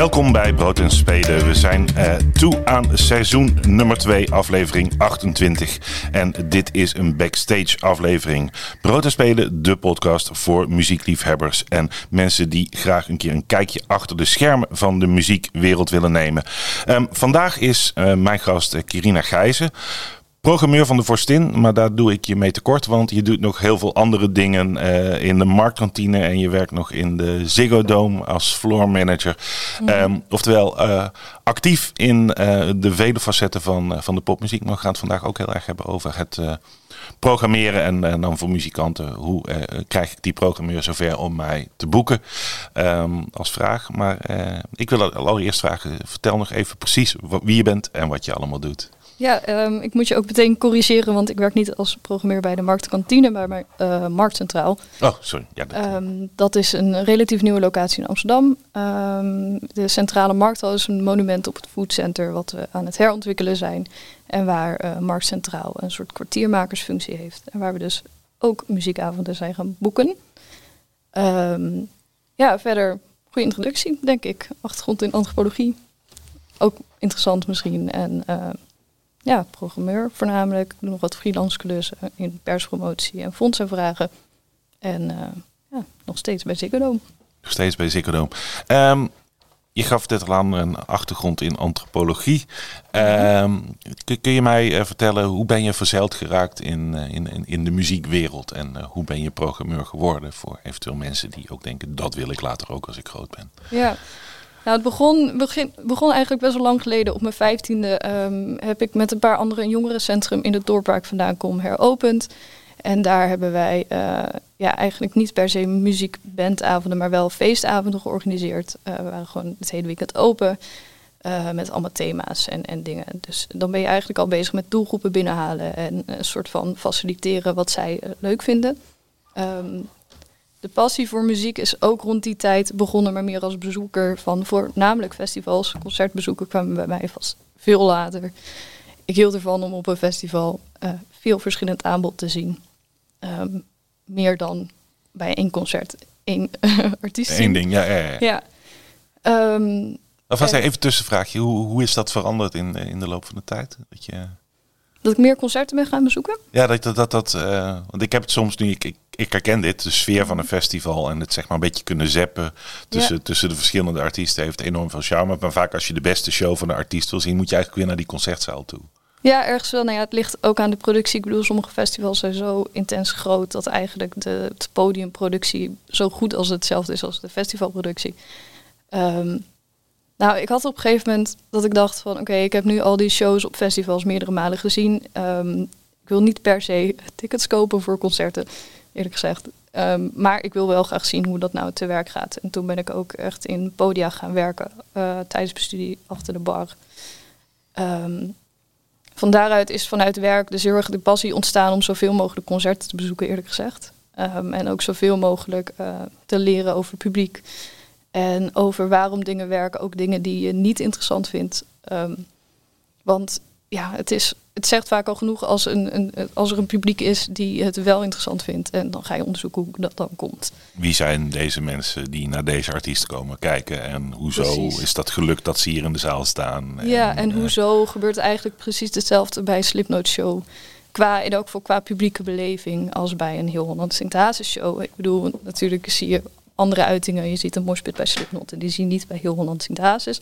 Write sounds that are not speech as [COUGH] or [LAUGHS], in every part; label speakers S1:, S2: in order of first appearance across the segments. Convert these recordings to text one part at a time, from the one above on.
S1: Welkom bij Brood en Spelen. We zijn uh, toe aan seizoen nummer 2, aflevering 28. En dit is een backstage aflevering. Brood en Spelen, de podcast voor muziekliefhebbers en mensen die graag een keer een kijkje achter de schermen van de muziekwereld willen nemen. Um, vandaag is uh, mijn gast uh, Kirina Gijzen programmeur van de Vorstin, maar daar doe ik je mee tekort, want je doet nog heel veel andere dingen uh, in de marktkantine en je werkt nog in de Ziggo Dome als floor manager. Um, oftewel uh, actief in uh, de vele facetten van, van de popmuziek. Maar we gaan het vandaag ook heel erg hebben over het programmeren en, en, dan voor muzikanten. Hoe krijg ik die programmeur zover om mij te boeken um, als vraag. Maar ik wil allereerst vragen, vertel nog even precies wie je bent en wat je allemaal doet.
S2: Ja, um, ik moet je ook meteen corrigeren, want ik werk niet als programmeur bij de Marktkantine, maar bij uh, Marktcentraal.
S1: Oh, sorry. Ja,
S2: dat... Um, dat is een relatief nieuwe locatie in Amsterdam. Um, de Centrale Markthal is een monument op het foodcenter wat we aan het herontwikkelen zijn. En waar uh, Marktcentraal een soort kwartiermakersfunctie heeft. En waar we dus ook muziekavonden zijn gaan boeken. ja, verder goede introductie, denk ik. Achtergrond in antropologie. Ook interessant misschien. En ja, programmeur voornamelijk. Ik doe nog wat freelance klussen in perspromotie en fondsenvragen. En uh, ja, nog steeds bij Ziggo Dome.
S1: Nog steeds bij Ziggo Dome. Um, je gaf dit al aan een achtergrond in antropologie. Um, kun, je mij uh, vertellen hoe ben je verzeild geraakt in, uh, in, in de muziekwereld? En uh, hoe ben je programmeur geworden voor eventueel mensen die ook denken dat wil ik later ook als ik groot ben?
S2: Ja, nou, het begon, begon eigenlijk best wel lang geleden. Op mijn vijftiende um, heb ik met een paar anderen een jongerencentrum in het dorp waar ik vandaan kom heropend. En daar hebben wij uh, ja, eigenlijk niet per se muziekbandavonden, maar wel feestavonden georganiseerd. Uh, we waren gewoon het hele weekend open. Uh, met allemaal thema's en, en dingen. Dus dan ben je eigenlijk al bezig met doelgroepen binnenhalen en een soort van faciliteren wat zij leuk vinden. Um, de passie voor muziek is ook rond die tijd begonnen, maar meer als bezoeker van voornamelijk festivals. Concertbezoeken kwamen bij mij vast veel later. Ik hield ervan om op een festival uh, veel verschillend aanbod te zien. Um, meer dan bij één concert één [LAUGHS] artiest.
S1: Eén ding, ja. ja, ja.
S2: ja. Um,
S1: was even tussenvraagje. Hoe, hoe is dat veranderd in, in de loop van de tijd? Dat je...
S2: Dat ik meer concerten ben gaan bezoeken?
S1: Ja, dat dat, dat, dat uh, want ik heb het soms nu, ik, ik, ik, herken dit, de sfeer van een festival en het zeg maar een beetje kunnen zeppen tussen, ja. tussen de verschillende artiesten heeft enorm veel charme. Maar vaak als je de beste show van de artiest wil zien, moet je eigenlijk weer naar die concertzaal toe.
S2: Ja, ergens wel. Nou ja, het ligt ook aan de productie. Ik bedoel, sommige festivals zijn zo intens groot dat eigenlijk de het podiumproductie zo goed als hetzelfde is als de festivalproductie. Um, nou, ik had op een gegeven moment dat ik dacht van oké, ik heb nu al die shows op festivals meerdere malen gezien. Um, ik wil niet per se tickets kopen voor concerten, eerlijk gezegd. Um, maar ik wil wel graag zien hoe dat nou te werk gaat. En toen ben ik ook echt in podia gaan werken uh, tijdens mijn studie achter de bar. Um, van daaruit is vanuit werk dus heel erg de passie ontstaan om zoveel mogelijk concerten te bezoeken, eerlijk gezegd. en ook zoveel mogelijk uh, te leren over publiek. En over waarom dingen werken, ook dingen die je niet interessant vindt. Um, want ja, het, is, het zegt vaak al genoeg als, een, een, als er een publiek is die het wel interessant vindt. En dan ga je onderzoeken hoe dat dan komt.
S1: Wie zijn deze mensen die naar deze artiest komen kijken? En hoezo precies. is dat gelukt dat ze hier in de zaal staan?
S2: Ja, en, en hoezo gebeurt eigenlijk precies hetzelfde bij Slipknot Show? Qua, en ook voor qua publieke beleving als bij een heel Holland Sint show. Ik bedoel, natuurlijk zie je andere uitingen. Je ziet een morspit bij Slipknot en die zie je niet bij heel Holland Sint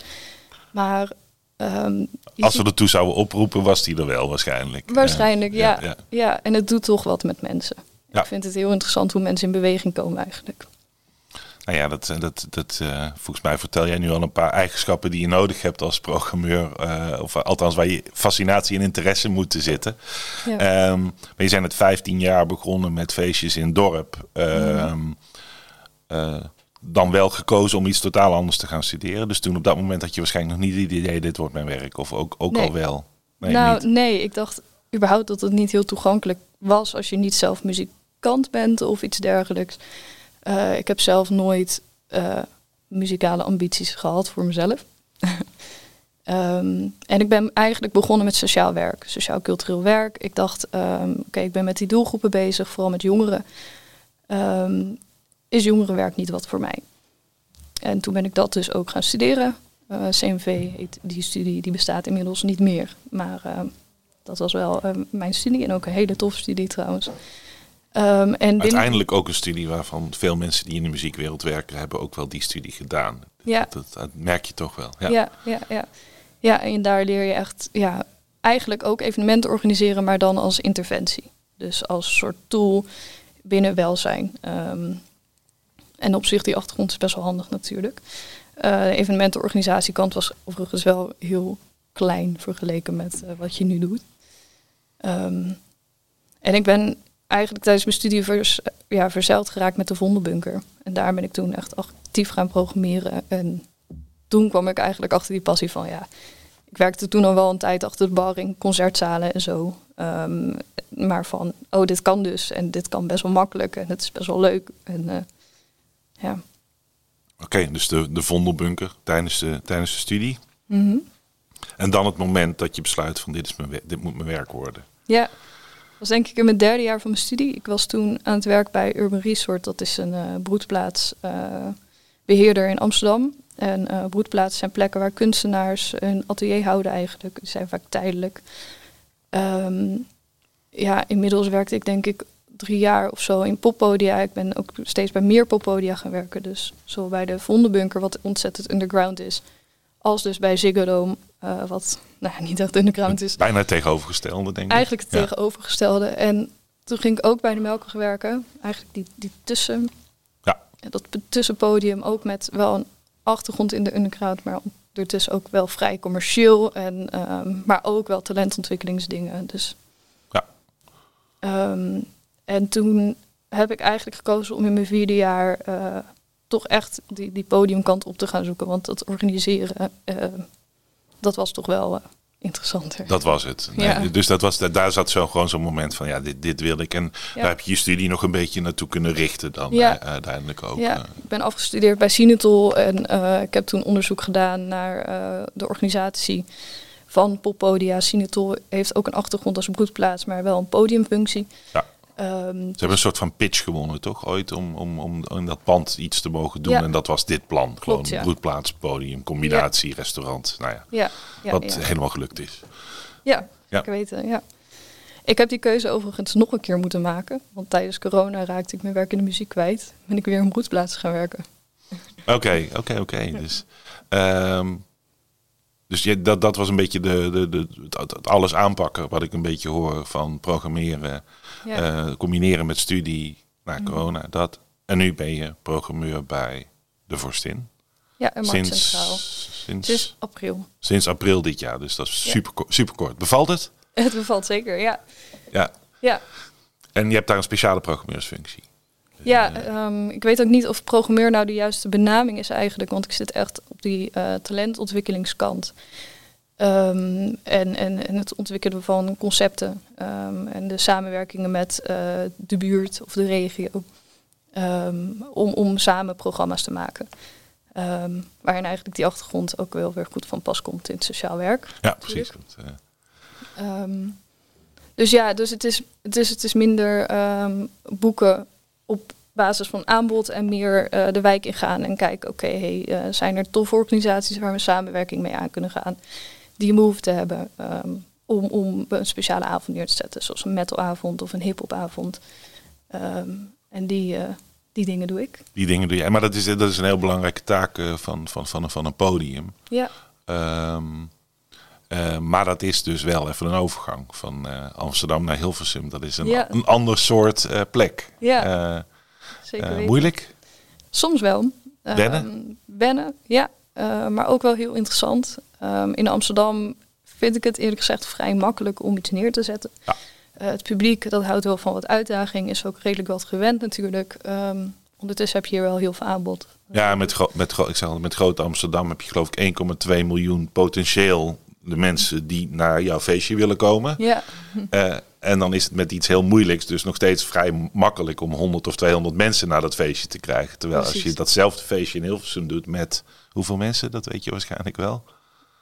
S2: Maar... Um,
S1: Als we ertoe zouden oproepen, was die er wel waarschijnlijk.
S2: Waarschijnlijk, ja. Ja, ja. ja. en het doet toch wat met mensen. Ja. Ik vind het heel interessant hoe mensen in beweging komen eigenlijk.
S1: Nou ja, dat, dat, dat, uh, volgens mij vertel jij nu al een paar eigenschappen die je nodig hebt als programmeur. Uh, of althans waar je fascinatie en interesse moeten zitten. Ja. Um, maar je zijn het 15 jaar begonnen met feestjes in dorp. Um, uh, dan wel gekozen om iets totaal anders te gaan studeren. Dus toen op dat moment had je waarschijnlijk nog niet het idee, dit wordt mijn werk. Of ook, ook
S2: Nee.
S1: al wel. Nee,
S2: nou,
S1: niet.
S2: nee, ik dacht überhaupt dat het niet heel toegankelijk was als je niet zelf muzikant bent of iets dergelijks. Eh, ik heb zelf nooit eh, muzikale ambities gehad voor mezelf. [LAUGHS] Ehm, en ik ben eigenlijk begonnen met sociaal werk, sociaal-cultureel werk. Ik dacht, ehm, oké, ik ben met die doelgroepen bezig, vooral met jongeren. Ehm, is jongerenwerk niet wat voor mij? En toen ben ik dat dus ook gaan studeren. Eh, CMV heet die studie, die bestaat inmiddels niet meer. Maar ehm, dat was wel ehm, mijn studie en ook een hele toffe studie trouwens. Ehm, en
S1: Uiteindelijk ook een studie waarvan veel mensen die in de muziekwereld werken, hebben ook wel die studie gedaan.
S2: Ja.
S1: Dat, dat merk je toch wel. Ja.
S2: Ja, ja, ja. Ja, en daar leer je echt ja, eigenlijk ook evenementen organiseren, maar dan als interventie. Dus als soort tool binnen welzijn. Ehm, en op zich, die achtergrond is best wel handig natuurlijk. Eh, de evenementenorganisatiekant was overigens wel heel klein vergeleken met eh, wat je nu doet. Ehm, en ik ben eigenlijk tijdens mijn studie vers, ja, verzeild geraakt met de Vondelbunker. En daar ben ik toen echt actief gaan programmeren. En toen kwam ik eigenlijk achter die passie van ja. Ik werkte toen al wel een tijd achter de bar in concertzalen en zo. Ehm, maar van, oh, dit kan dus. En dit kan best wel makkelijk. En het is best wel leuk. En eh, ja.
S1: Oké, dus de, de vondelbunker tijdens de, tijdens de studie.
S2: Mhm.
S1: En dan het moment dat je besluit van dit, is mijn, dit moet mijn werk worden.
S2: Ja, dat was denk ik in mijn derde jaar van mijn studie. Ik was toen aan het werk bij Urban Resort. Dat is een eh broedplaats eh, beheerder in Amsterdam. En eh broedplaatsen zijn plekken waar kunstenaars een atelier houden eigenlijk. Die zijn vaak tijdelijk. Ehm, ja, inmiddels werkte ik denk ik drie jaar of zo in poppodia. Ik ben ook steeds bij meer poppodia gaan werken. Dus zowel bij de Vondenbunker, wat ontzettend underground is. Als dus bij Ziggo Dome, eh, wat nou, niet echt underground is.
S1: Bijna het tegenovergestelde, denk ik.
S2: Eigenlijk het
S1: Ja.
S2: tegenovergestelde. En toen ging ik ook bij de Melkweg werken. Eigenlijk die, die tussen,
S1: Ja.
S2: dat tussenpodium ook met wel een achtergrond in de underground, maar ondertussen ook wel vrij commercieel. En, ehm, maar ook wel talentontwikkelingsdingen. Dus,
S1: Ja.
S2: Ehm, en toen heb ik eigenlijk gekozen om in mijn vierde jaar eh, toch echt die, die podiumkant op te gaan zoeken. Want dat organiseren, eh, dat was toch wel eh, interessanter.
S1: Dat was het. Nee,
S2: Ja.
S1: Dus dat was, daar zat zo gewoon zo'n moment van, ja, dit, dit wil ik. En
S2: Ja.
S1: daar heb je je studie nog een beetje naartoe kunnen richten dan
S2: Ja.
S1: uiteindelijk ook.
S2: Ja, ik ben afgestudeerd bij Sinatol en ik heb toen onderzoek gedaan naar de organisatie van poppodia. Sinatol heeft ook een achtergrond als broedplaats, maar wel een podiumfunctie.
S1: Ja.
S2: Ehm,
S1: Ze hebben een soort van pitch gewonnen, toch? Ooit om, om, om in dat pand iets te mogen doen.
S2: Ja.
S1: En dat was dit plan. Gewoon
S2: ja.
S1: broedplaats, podium, combinatie, restaurant. Nou ja, wat helemaal gelukt is.
S2: ja,
S1: Ja.
S2: ik weet het, ja. Ik heb die keuze overigens nog een keer moeten maken, want tijdens corona raakte ik mijn werk in de muziek kwijt. Ben ik weer in broedplaats gaan werken.
S1: Oké, oké, oké. Dus, ehm, dus je, dat, dat was een beetje de, de, de, het alles aanpakken wat ik een beetje hoor van programmeren,
S2: Ja.
S1: eh, combineren met studie na
S2: Mhm.
S1: corona, dat. En nu ben je programmeur bij de Vorstin.
S2: ja, en Markt Centraal.
S1: Sinds, sinds,
S2: Sinds april.
S1: sinds april dit jaar, dus dat is
S2: Ja.
S1: super, super kort. Bevalt het?
S2: Het bevalt zeker, ja.
S1: Ja.
S2: Ja,
S1: En je hebt daar een speciale programmeursfunctie.
S2: Ja, ehm, ik weet ook niet of programmeur nou de juiste benaming is eigenlijk, want ik zit echt op die eh, talentontwikkelingskant. Ehm, en, en, en het ontwikkelen van concepten ehm, en de samenwerkingen met eh, de buurt of de regio ehm, om, om samen programma's te maken. Waarin eigenlijk die achtergrond ook wel weer goed van pas komt in het sociaal werk.
S1: Ja, precies. Eh,
S2: dus ja, dus het is, het is, het is minder boeken op basis van aanbod en meer eh, de wijk ingaan en kijken, oké, hey, zijn er toffe organisaties waar we samenwerking mee aan kunnen gaan, die behoefte hebben ehm, om, om een speciale avond neer te zetten, zoals een metalavond of een hiphopavond. Ehm en die, eh, die dingen doe ik.
S1: die dingen doe je. Maar dat is, dat is een heel belangrijke taak eh, van, van, van, een- van een podium.
S2: Ja,
S1: Ehm, eh, maar dat is dus wel even een overgang van Amsterdam naar Hilversum. Dat is een,
S2: Ja.
S1: een ander soort plek.
S2: Ja, zeker
S1: moeilijk?
S2: Soms wel.
S1: Wennen?
S2: Wennen, ja. Eh, maar ook wel heel interessant. Ehm, in Amsterdam vind ik het eerlijk gezegd vrij makkelijk om iets neer te zetten.
S1: Ja.
S2: Eh, het publiek, dat houdt wel van wat uitdaging, is ook redelijk wat gewend natuurlijk. Ehm, ondertussen heb je hier wel heel veel aanbod.
S1: Ja, met, gro- met, gro- ik zeg al, met Groot Amsterdam heb je geloof ik 1,2 miljoen potentieel de mensen die naar jouw feestje willen komen.
S2: Ja,
S1: Eh, en dan is het met iets heel moeilijks, dus nog steeds vrij makkelijk om 100 of 200 mensen naar dat feestje te krijgen. Terwijl als je datzelfde feestje in Hilversum doet met hoeveel mensen, dat weet je waarschijnlijk wel.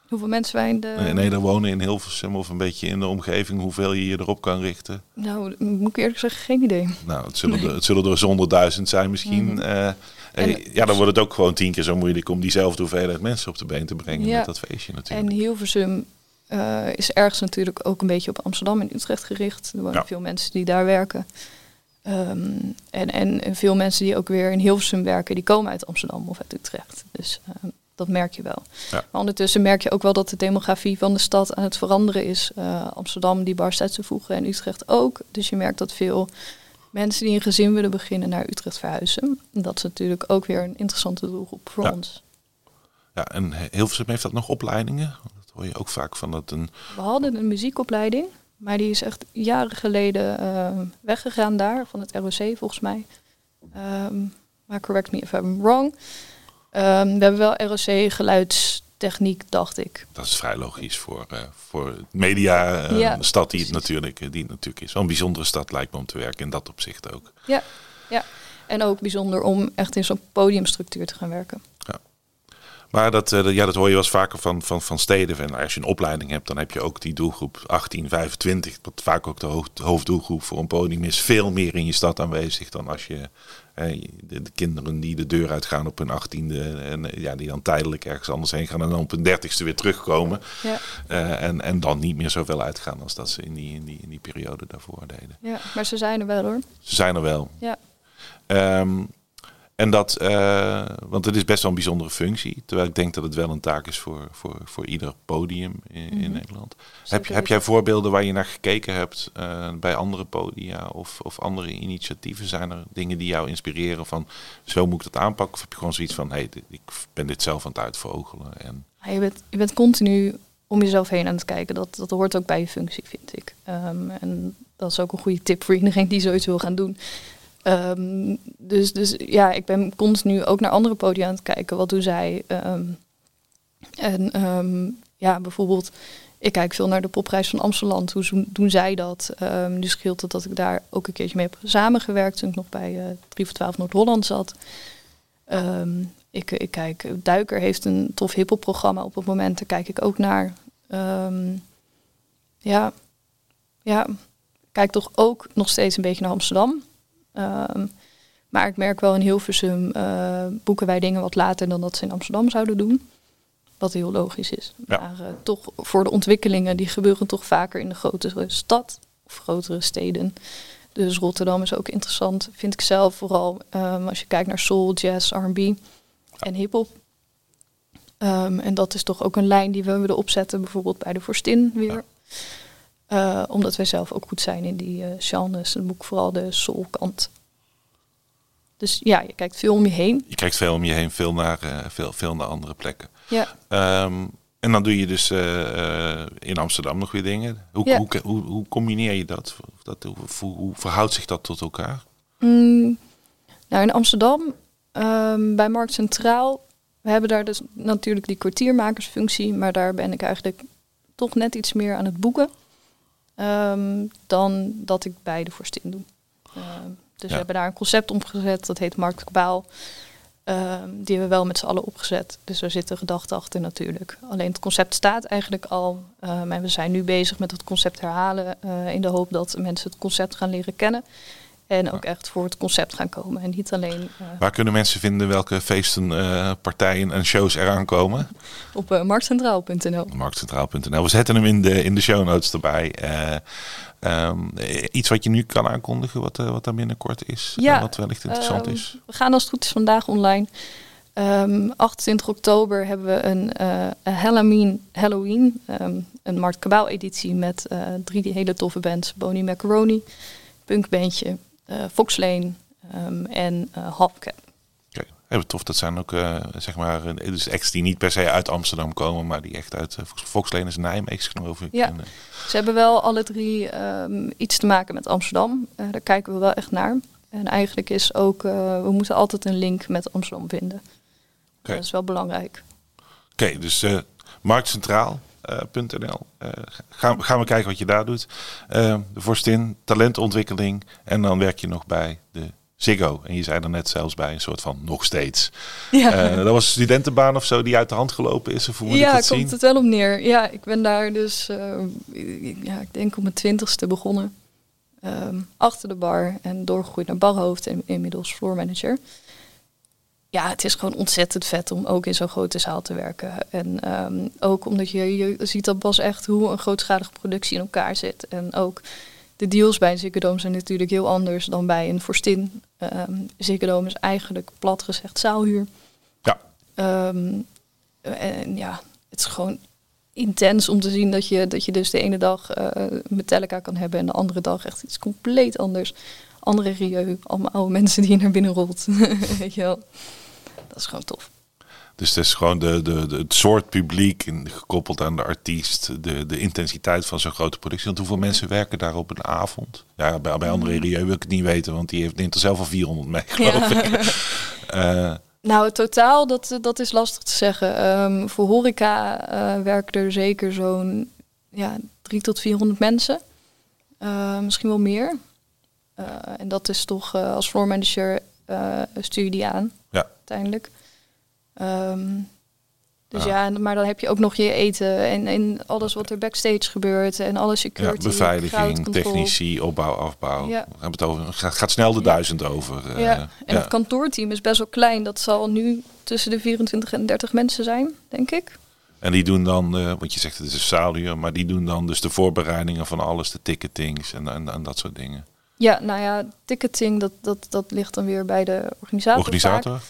S2: hoeveel mensen wij in de...
S1: Uh, nee, er wonen in Hilversum of een beetje in de omgeving, hoeveel je je erop kan richten.
S2: Nou, moet ik eerlijk zeggen, geen idee.
S1: Nou, het zullen, er, het zullen er zonder zijn misschien.
S2: Mhm.
S1: Eh,
S2: En-
S1: eh, ja, dan wordt het ook gewoon tien keer zo moeilijk om diezelfde hoeveelheid mensen op de been te brengen
S2: Ja.
S1: met dat feestje natuurlijk.
S2: En Hilversum eh, is ergens natuurlijk ook een beetje op Amsterdam en Utrecht gericht. Er wonen
S1: Ja.
S2: veel mensen die daar werken. Ehm, en, en, veel mensen die ook weer in Hilversum werken, die komen uit Amsterdam of uit Utrecht. Dus ehm, dat merk je wel.
S1: Ja.
S2: Maar ondertussen merk je ook wel dat de demografie van de stad aan het veranderen is. Eh, Amsterdam die barst uit zijn voegen en Utrecht ook. Dus je merkt dat veel mensen die een gezin willen beginnen naar Utrecht verhuizen. En Dat is natuurlijk ook weer een interessante doelgroep voor
S1: Ja.
S2: ons.
S1: Ja, en Hilversum heeft dat nog opleidingen? Dat hoor je ook vaak van dat een...
S2: We hadden een muziekopleiding, maar die is echt jaren geleden eh, weggegaan daar, van het ROC volgens mij. Ehm, maar correct me if I'm wrong. Ehm, we hebben wel ROC geluidstechniek, dacht ik.
S1: Dat is vrij logisch voor, eh voor media,
S2: Ja,
S1: stad die het, natuurlijk, eh, die het natuurlijk is. Wel een bijzondere stad lijkt me om te werken in dat opzicht ook.
S2: Ja, ja. En ook bijzonder om echt in zo'n podiumstructuur te gaan werken.
S1: Maar dat, eh, ja, dat hoor je wel eens vaker van, van, van steden. En als je een opleiding hebt, dan heb je ook die doelgroep 18, 25. Wat vaak ook de hoofd, hoofddoelgroep voor een podium is. Veel meer in je stad aanwezig dan als je eh, de, de kinderen die de deur uitgaan op hun 18e. En eh, ja, die dan tijdelijk ergens anders heen gaan. En dan op hun 30ste weer terugkomen.
S2: Ja,
S1: en, en dan niet meer zoveel uitgaan als dat ze in die, in die, in die periode daarvoor deden.
S2: ja, maar ze zijn er wel hoor.
S1: Ze zijn er wel.
S2: Ja.
S1: Ehm, en dat, eh, want het is best wel een bijzondere functie. Terwijl ik denk dat het wel een taak is voor, voor, voor ieder podium in, in
S2: Mhm.
S1: Nederland. Heb,
S2: Zeker
S1: heb jij voorbeelden waar je naar gekeken hebt eh, bij andere podia of, of andere initiatieven? Zijn er dingen die jou inspireren van zo moet ik dat aanpakken? Of heb je gewoon zoiets van, hé, hey, ik ben dit zelf aan het uitvogelen? En,
S2: Ja, je, bent, je bent continu om jezelf heen aan het kijken. Dat, dat hoort ook bij je functie, vind ik. Ehm, en dat is ook een goede tip voor iedereen die zoiets wil gaan doen. Ehm, dus, dus ja, ik ben continu ook naar andere podia aan het kijken. Wat doen zij? Ehm, en ehm, ja, bijvoorbeeld, ik kijk veel naar de popprijs van Amsterdam. Hoe doen zij dat? Dus scheelt het dat ik daar ook een keertje mee heb samengewerkt toen ik nog bij eh 3 voor 12 Noord-Holland zat. Ik, ik kijk, Duiker heeft een tof hiphopprogramma op het moment. Daar kijk ik ook naar. Ja, ja, kijk toch ook nog steeds een beetje naar Amsterdam. Ehm, maar ik merk wel in Hilversum eh, boeken wij dingen wat later dan dat ze in Amsterdam zouden doen. Wat heel logisch is.
S1: Ja.
S2: Maar eh, toch voor de ontwikkelingen, die gebeuren toch vaker in de grotere stad of grotere steden. Dus Rotterdam is ook interessant, vind ik zelf. Vooral ehm, als je kijkt naar soul, jazz, R&B en hip-hop. Ehm, en dat is toch ook een lijn die we willen opzetten, bijvoorbeeld bij de Vorstin weer. Eh, omdat wij zelf ook goed zijn in die eh genres. En boek vooral de soul-kant. Dus ja, je kijkt veel om je heen.
S1: je kijkt veel om je heen, veel naar, eh, veel, veel naar andere plekken.
S2: Ja,
S1: Ehm, en dan doe je dus in Amsterdam nog weer dingen. Hoe,
S2: Ja.
S1: hoe, hoe, hoe combineer je dat? dat hoe, hoe, hoe verhoudt zich dat tot elkaar?
S2: Mm, nou, in Amsterdam, ehm, bij Markt Centraal, we hebben daar dus natuurlijk die kwartiermakersfunctie, maar daar ben ik eigenlijk toch net iets meer aan het boeken ehm, dan dat ik bij de Forstin doe. Ehm, dus
S1: Ja.
S2: we hebben daar een concept omgezet, dat heet Markt Kabaal. Ehm, die hebben we wel met z'n allen opgezet. Dus er zit een gedachte achter natuurlijk. Alleen het concept staat eigenlijk al. ehm, en we zijn nu bezig met het concept herhalen. eh, in de hoop dat mensen het concept gaan leren kennen. En ook echt voor het concept gaan komen. En niet alleen eh,
S1: Waar kunnen mensen vinden welke feesten, eh, partijen en shows eraan komen?
S2: op eh, marktcentraal.nl.
S1: Marktcentraal.nl. We zetten hem in de, in de show notes erbij. Eh, ehm, iets wat je nu kan aankondigen, wat, wat daar binnenkort is.
S2: Ja,
S1: en wat wellicht interessant
S2: Ehm,
S1: is.
S2: We gaan als het goed is vandaag online. Ehm 28 oktober hebben we een, een Halloween, Halloween ehm, een Mart Kabaal editie met drie hele toffe bands. Bonnie Macaroni, punkbandje, Fox Lane ehm, en eh Hopcap.
S1: Tof. Dat zijn ook eh, zeg maar, eh, dus acts die niet per se uit Amsterdam komen, maar die echt uit uh, Volksleen is Nijmegen geloof ik.
S2: Ja.
S1: En, eh,
S2: Ze hebben wel alle drie ehm, iets te maken met Amsterdam. Eh, daar kijken we wel echt naar. En eigenlijk is ook, we moeten altijd een link met Amsterdam vinden.
S1: Okay.
S2: Dat is wel belangrijk.
S1: Oké, dus uh, marktcentraal.nl. Uh, gaan, gaan we kijken wat je daar doet. de Vorstin, talentontwikkeling. En dan werk je nog bij de Ziggo. En je zei er net zelfs bij een soort van nog steeds. Ja. dat was een studentenbaan of zo die uit de hand gelopen is. Of hoe moet
S2: ja,
S1: ik
S2: komt
S1: zien?
S2: het wel op neer. Ja, ik ben daar dus, ja, ik denk op mijn twintigste begonnen. Um, achter de bar en doorgegroeid naar barhoofd en inmiddels floor manager. Ja, het is gewoon ontzettend vet om ook in zo'n grote zaal te werken. En um, ook omdat je, je ziet dan pas echt hoe een grootschalige productie in elkaar zit. En ook de deals bij een Ziggo zijn natuurlijk heel anders dan bij een Forstin. Um, Ziggo is eigenlijk plat gezegd zaalhuur.
S1: Ja.
S2: Um, en ja, het is gewoon intens om te zien dat je, dat je dus de ene dag uh, Metallica kan hebben en de andere dag echt iets compleet anders. Andere rieu, allemaal oude mensen die je naar binnen rolt. [LAUGHS] Weet je wel. Dat is gewoon tof.
S1: Dus het is gewoon de, de, de, het soort publiek gekoppeld aan de artiest, de, de intensiteit van zo'n grote productie. Want hoeveel mensen werken daar op een avond? Ja, bij, bij andere Rieu wil ik het niet weten, want die heeft, neemt er zelf al 400 mee, geloof ja. ik. Uh, [LAUGHS]
S2: nou, totaal, dat, dat is lastig te zeggen. Um, voor horeca uh, werken er zeker zo'n ja, 3 tot 400 mensen. Uh, misschien wel meer. En dat is toch als floor manager stuur je die aan,
S1: ja.
S2: uiteindelijk. Um, dus ja. ja, maar dan heb je ook nog je eten en, en alles wat er backstage gebeurt en alles security.
S1: Ja, beveiliging, technici, opbouw, afbouw. Ja. We hebben het over, gaat, gaat snel de duizend over.
S2: Ja. en het kantoorteam is best wel klein. Dat zal nu tussen de 24 en 30 mensen zijn, denk ik.
S1: En die doen dan, uh, want je zegt het is een zaalhuur, maar die doen dan dus de voorbereidingen van alles, de ticketings en, en, en dat soort dingen.
S2: Ja, nou ja, ticketing, dat, dat, dat ligt dan weer bij de organisator.
S1: Organisator?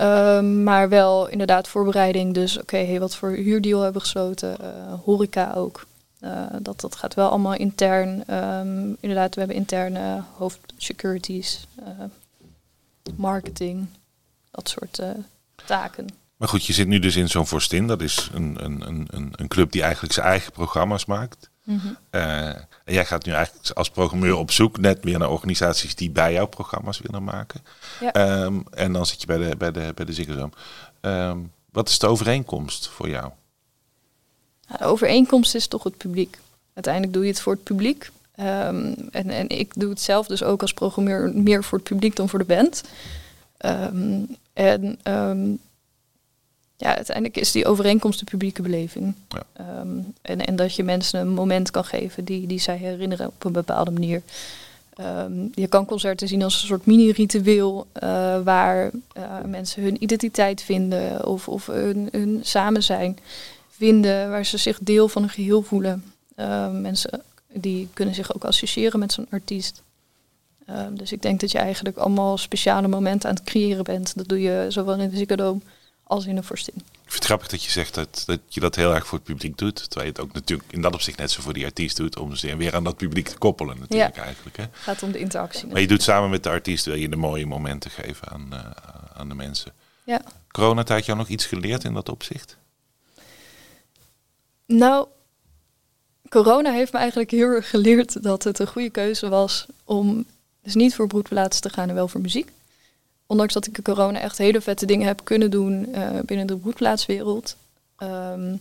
S2: Um, maar wel inderdaad voorbereiding. Dus oké, okay, hey, wat voor huurdeal hebben we gesloten? Uh, horeca ook. Uh, dat, dat gaat wel allemaal intern. Um, inderdaad, we hebben interne hoofdsecurities, uh, marketing, dat soort taken.
S1: Maar goed, je zit nu dus in zo'n Forstin. Dat is een, een, een, een club die eigenlijk zijn eigen programma's maakt. Mm -hmm. uh, en jij gaat nu eigenlijk als programmeur op zoek net meer naar organisaties die bij jouw programma's willen maken. Ja. Um, en dan zit je bij de, bij de, bij de Ziggo um, wat is de overeenkomst voor jou?
S2: De overeenkomst is toch het publiek. Uiteindelijk doe je het voor het publiek. Um, en, en ik doe het zelf dus ook als programmeur meer voor het publiek dan voor de band. en ja, uiteindelijk is die overeenkomst de publieke beleving. Ja. Um, en, en dat je mensen een moment kan geven die, die zij herinneren op een bepaalde manier. Um, je kan concerten zien als een soort mini-ritueel uh, waar uh, mensen hun identiteit vinden of, of hun, hun samen zijn vinden, waar ze zich deel van een geheel voelen. Uh, mensen die kunnen zich ook associëren met zo'n artiest. dus ik denk dat je eigenlijk allemaal speciale momenten aan het creëren bent. Dat doe je zowel in de Ziggo als in een vorstin.
S1: Ik vind het grappig dat je zegt dat, dat je dat heel erg voor het publiek doet. Terwijl je het ook natuurlijk in dat opzicht net zo voor die artiest doet. Om ze weer aan dat publiek te koppelen natuurlijk
S2: ja.
S1: eigenlijk. Hè. Het
S2: gaat om de interactie.
S1: Maar je doet samen met de artiest wil je de mooie momenten geven aan, uh, aan de mensen.
S2: Ja.
S1: Coronatijd jou nog iets geleerd in dat opzicht?
S2: Nou, corona heeft me eigenlijk heel erg geleerd dat het een goede keuze was om dus niet voor broedplaatsen te gaan en wel voor muziek ondanks dat ik in corona echt hele vette dingen heb kunnen doen uh, binnen de broedplaatswereld, um,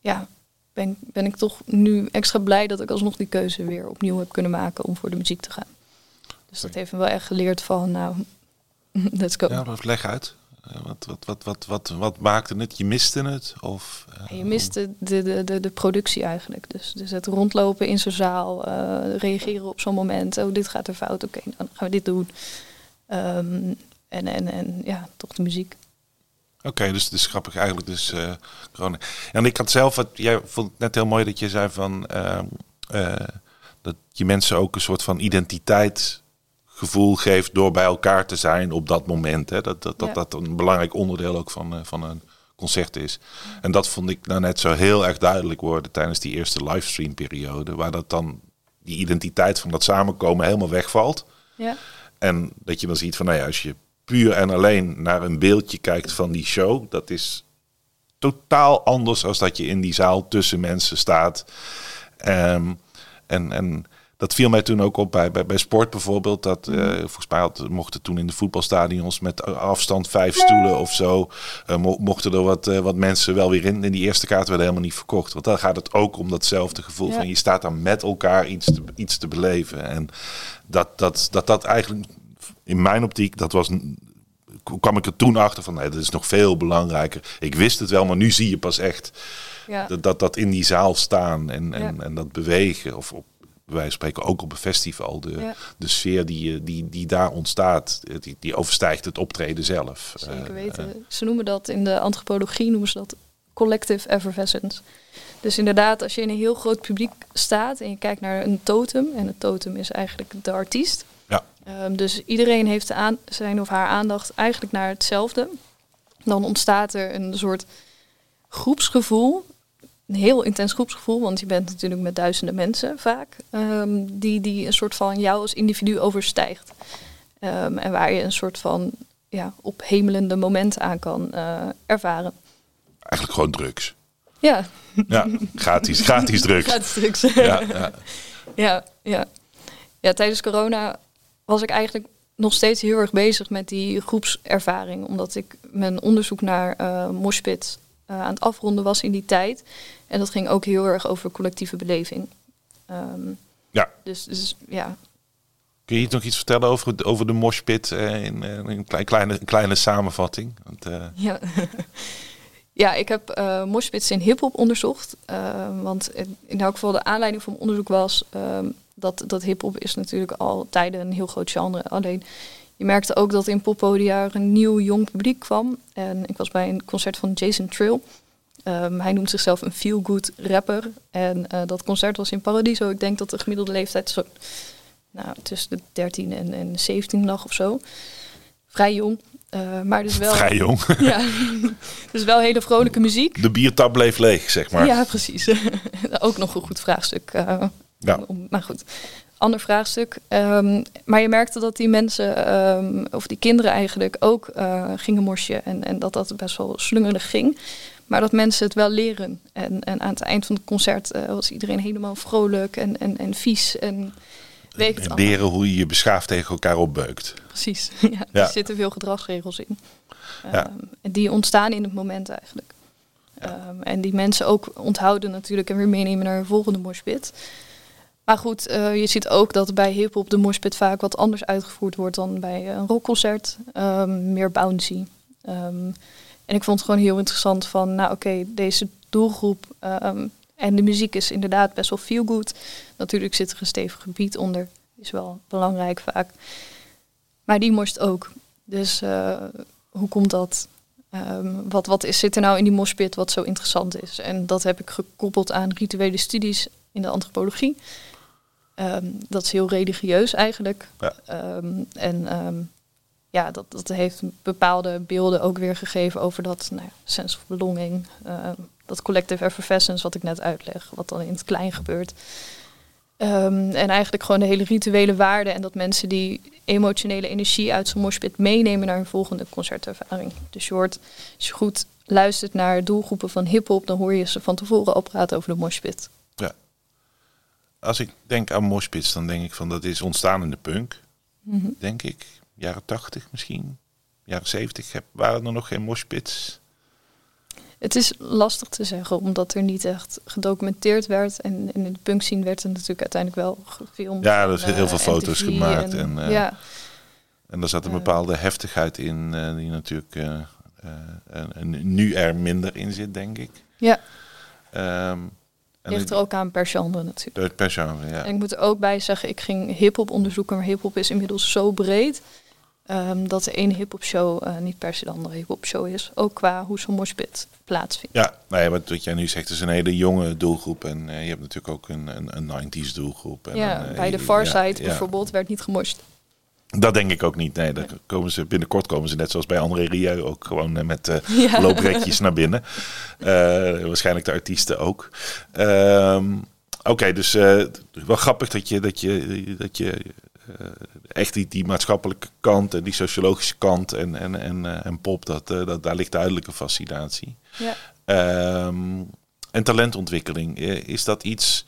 S2: ja, ben, ben ik toch nu extra blij dat ik alsnog die keuze weer opnieuw heb kunnen maken om voor de muziek te gaan. Dus dat heeft me wel echt geleerd van, nou, [LAUGHS] let's go.
S1: Ja, maar leg uit. Wat, wat, wat, wat, wat, wat maakte het? Je miste het? Of,
S2: uh, je miste de, de, de, de productie eigenlijk. Dus, dus het rondlopen in zo'n zaal, uh, reageren op zo'n moment. Oh, dit gaat er fout. Oké, okay, dan gaan we dit doen. Um, en, en, en ja, toch de muziek.
S1: Oké, okay, dus het is grappig eigenlijk. Dus, uh, corona. En ik had zelf, het, jij vond het net heel mooi dat je zei van uh, uh, dat je mensen ook een soort van identiteitsgevoel geeft door bij elkaar te zijn op dat moment. Hè? Dat, dat, dat, ja. dat een belangrijk onderdeel ook van, van een concert is. En dat vond ik nou net zo heel erg duidelijk worden tijdens die eerste livestream periode, waar dat dan die identiteit van dat samenkomen helemaal wegvalt.
S2: Ja.
S1: En dat je dan ziet van, nou ja, als je puur en alleen naar een beeldje kijkt van die show, dat is totaal anders als dat je in die zaal tussen mensen staat. Um, en, en dat viel mij toen ook op bij, bij, bij sport bijvoorbeeld. Dat uh, volgens mij had, mochten toen in de voetbalstadions met afstand vijf stoelen of zo. Uh, mochten er wat, uh, wat mensen wel weer in. En die eerste kaart werden helemaal niet verkocht. Want dan gaat het ook om datzelfde gevoel van je staat dan met elkaar iets te, iets te beleven. En dat dat, dat dat eigenlijk in mijn optiek, dat was kwam ik er toen achter van nee, dat is nog veel belangrijker. Ik wist het wel, maar nu zie je pas echt ja. dat, dat, dat in die zaal staan en, en, en dat bewegen. Of op, wij spreken ook op een festival. De, de sfeer die, die, die daar ontstaat, die, die overstijgt het optreden zelf.
S2: Zeker eh, weten. Uh, ze noemen dat in de antropologie noemen ze dat collective effervescence. Dus inderdaad, als je in een heel groot publiek staat en je kijkt naar een totem, en het totem is eigenlijk de artiest.
S1: Ja.
S2: Um, dus iedereen heeft aan, zijn of haar aandacht eigenlijk naar hetzelfde. Dan ontstaat er een soort groepsgevoel een heel intens groepsgevoel, want je bent natuurlijk met duizenden mensen vaak, um, die, die een soort van jou als individu overstijgt. Um, en waar je een soort van ja, ophemelende momenten aan kan uh, ervaren.
S1: Eigenlijk gewoon drugs.
S2: Ja.
S1: Ja, gratis, gratis drugs.
S2: Gratis drugs. Ja, ja. ja, ja. ja, tijdens corona was ik eigenlijk nog steeds heel erg bezig met die groepservaring. Omdat ik mijn onderzoek naar uh, moshpit uh, aan het afronden was in die tijd. En dat ging ook heel erg over collectieve beleving. Um,
S1: ja.
S2: Dus, dus ja.
S1: Kun je nog iets vertellen over, over de moshpit uh, in, een klein, kleine, kleine samenvatting? Want, uh...
S2: Ja. Ja, ik heb uh, moshpits in hip-hop onderzocht. want in elk geval de aanleiding van mijn onderzoek was um, dat, dat hip-hop is natuurlijk al tijden een heel groot genre. Alleen je merkte ook dat in poppodia een nieuw jong publiek kwam. En ik was bij een concert van Jason Trill. Um, hij noemt zichzelf een feel-good rapper. En uh, dat concert was in Paradiso. Ik denk dat de gemiddelde leeftijd zo, nou, tussen de 13 en, en 17 lag of zo. Vrij jong. Uh, maar dus wel.
S1: Vrij jong. [LAUGHS]
S2: ja, dus wel hele vrolijke muziek.
S1: De biertap bleef leeg, zeg maar.
S2: Ja, precies. [LAUGHS] Ook nog een goed vraagstuk. Uh, ja. Maar goed ander vraagstuk. Um, maar je merkte dat die mensen, um, of die kinderen eigenlijk, ook uh, gingen morsje. En, en dat dat best wel slungelig ging. Maar dat mensen het wel leren. En, en aan het eind van het concert was iedereen helemaal vrolijk en, en, en vies. En weet het
S1: leren hoe je je beschaafd tegen elkaar opbeukt.
S2: Precies, [LAUGHS] ja, ja. er zitten veel gedragsregels in. Ja. Um, en die ontstaan in het moment eigenlijk. Ja. en die mensen ook onthouden natuurlijk en weer meenemen naar een volgende moshpit. Maar goed, uh, je ziet ook dat bij hip-hop de moshpit vaak wat anders uitgevoerd wordt dan bij een rockconcert. Um, meer bouncy. Um, en ik vond het gewoon heel interessant van, nou oké, okay, deze doelgroep um, en de muziek is inderdaad best wel feel good. Natuurlijk zit er een stevig gebied onder, is wel belangrijk vaak. Maar die morst ook. Dus uh, hoe komt dat? Um, wat, wat is, zit er nou in die moshpit wat zo interessant is? En dat heb ik gekoppeld aan rituele studies in de antropologie. Um, dat is heel religieus eigenlijk. Ja. Um, en ja, dat, dat heeft bepaalde beelden ook weer gegeven over dat nou ja, sense of belonging. Dat collective effervescence wat ik net uitleg, wat dan in het klein gebeurt. en eigenlijk gewoon de hele rituele waarde en dat mensen die emotionele energie uit zo'n moshpit meenemen naar een volgende concertervaring. Dus je hoort, als je goed luistert naar doelgroepen van hip-hop, dan hoor je ze van tevoren al praten over de moshpit
S1: als ik denk aan moshpits, dan denk ik van dat is ontstaan in de punk. Mm -hmm. Denk ik. Jaren 80 misschien. Jaren 70 heb, waren er nog geen moshpits.
S2: Het is lastig te zeggen, omdat er niet echt gedocumenteerd werd. En in de punk scene werd er natuurlijk uiteindelijk wel gefilmd.
S1: Ja, er zijn heel veel foto's gemaakt. En, en, uh, ja. en er zat een bepaalde heftigheid in, uh, die natuurlijk nu er minder in zit, denk ik.
S2: Ja.
S1: Um,
S2: Ligt er ook aan per genre natuurlijk.
S1: Per genre, ja.
S2: En ik moet er ook bij zeggen, ik ging hip-hop onderzoeken, maar hip-hop is inmiddels zo breed. Um, dat de ene hip-hop show uh, niet per se de andere hip-hop show is. Ook qua hoe zo'n moshpit plaatsvindt.
S1: Ja, nee, wat, wat jij nu zegt is een hele jonge doelgroep. En uh, je hebt natuurlijk ook een, een, een 90s doelgroep. En
S2: ja,
S1: een,
S2: bij de Far Side ja, bijvoorbeeld werd niet gemosht.
S1: Dat denk ik ook niet. Nee, dan komen ze, binnenkort komen ze net zoals bij André Rieu ook gewoon met uh, [LAUGHS] ja. looprekjes naar binnen. Waarschijnlijk de artiesten ook. Um, Oké, okay, dus wel grappig dat je, dat je, dat je echt die, die maatschappelijke kant en die sociologische kant en, en, en, en pop, dat, dat, daar ligt duidelijke fascinatie.
S2: Ja.
S1: Um, en talentontwikkeling, is dat iets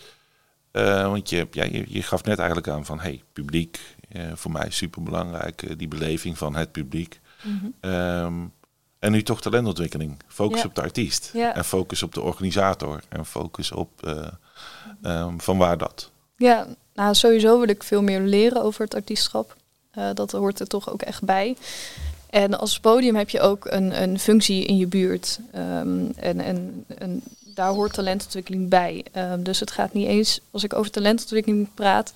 S1: Eh, want je, ja, je, je gaf net eigenlijk aan van, hey, publiek, eh, voor mij super belangrijk, die beleving van het publiek.
S2: Mhm.
S1: Ehm, en nu toch talentontwikkeling. Focus op de artiest. En focus op de organisator. En focus op eh, ehm, van waar dat.
S2: Ja, nou sowieso wil ik veel meer leren over het artiestschap. Eh, dat hoort er toch ook echt bij. En als podium heb je ook een, een functie in je buurt. Ehm, en en, en daar hoort talentontwikkeling bij. Ehm, dus het gaat niet eens, als ik over talentontwikkeling praat,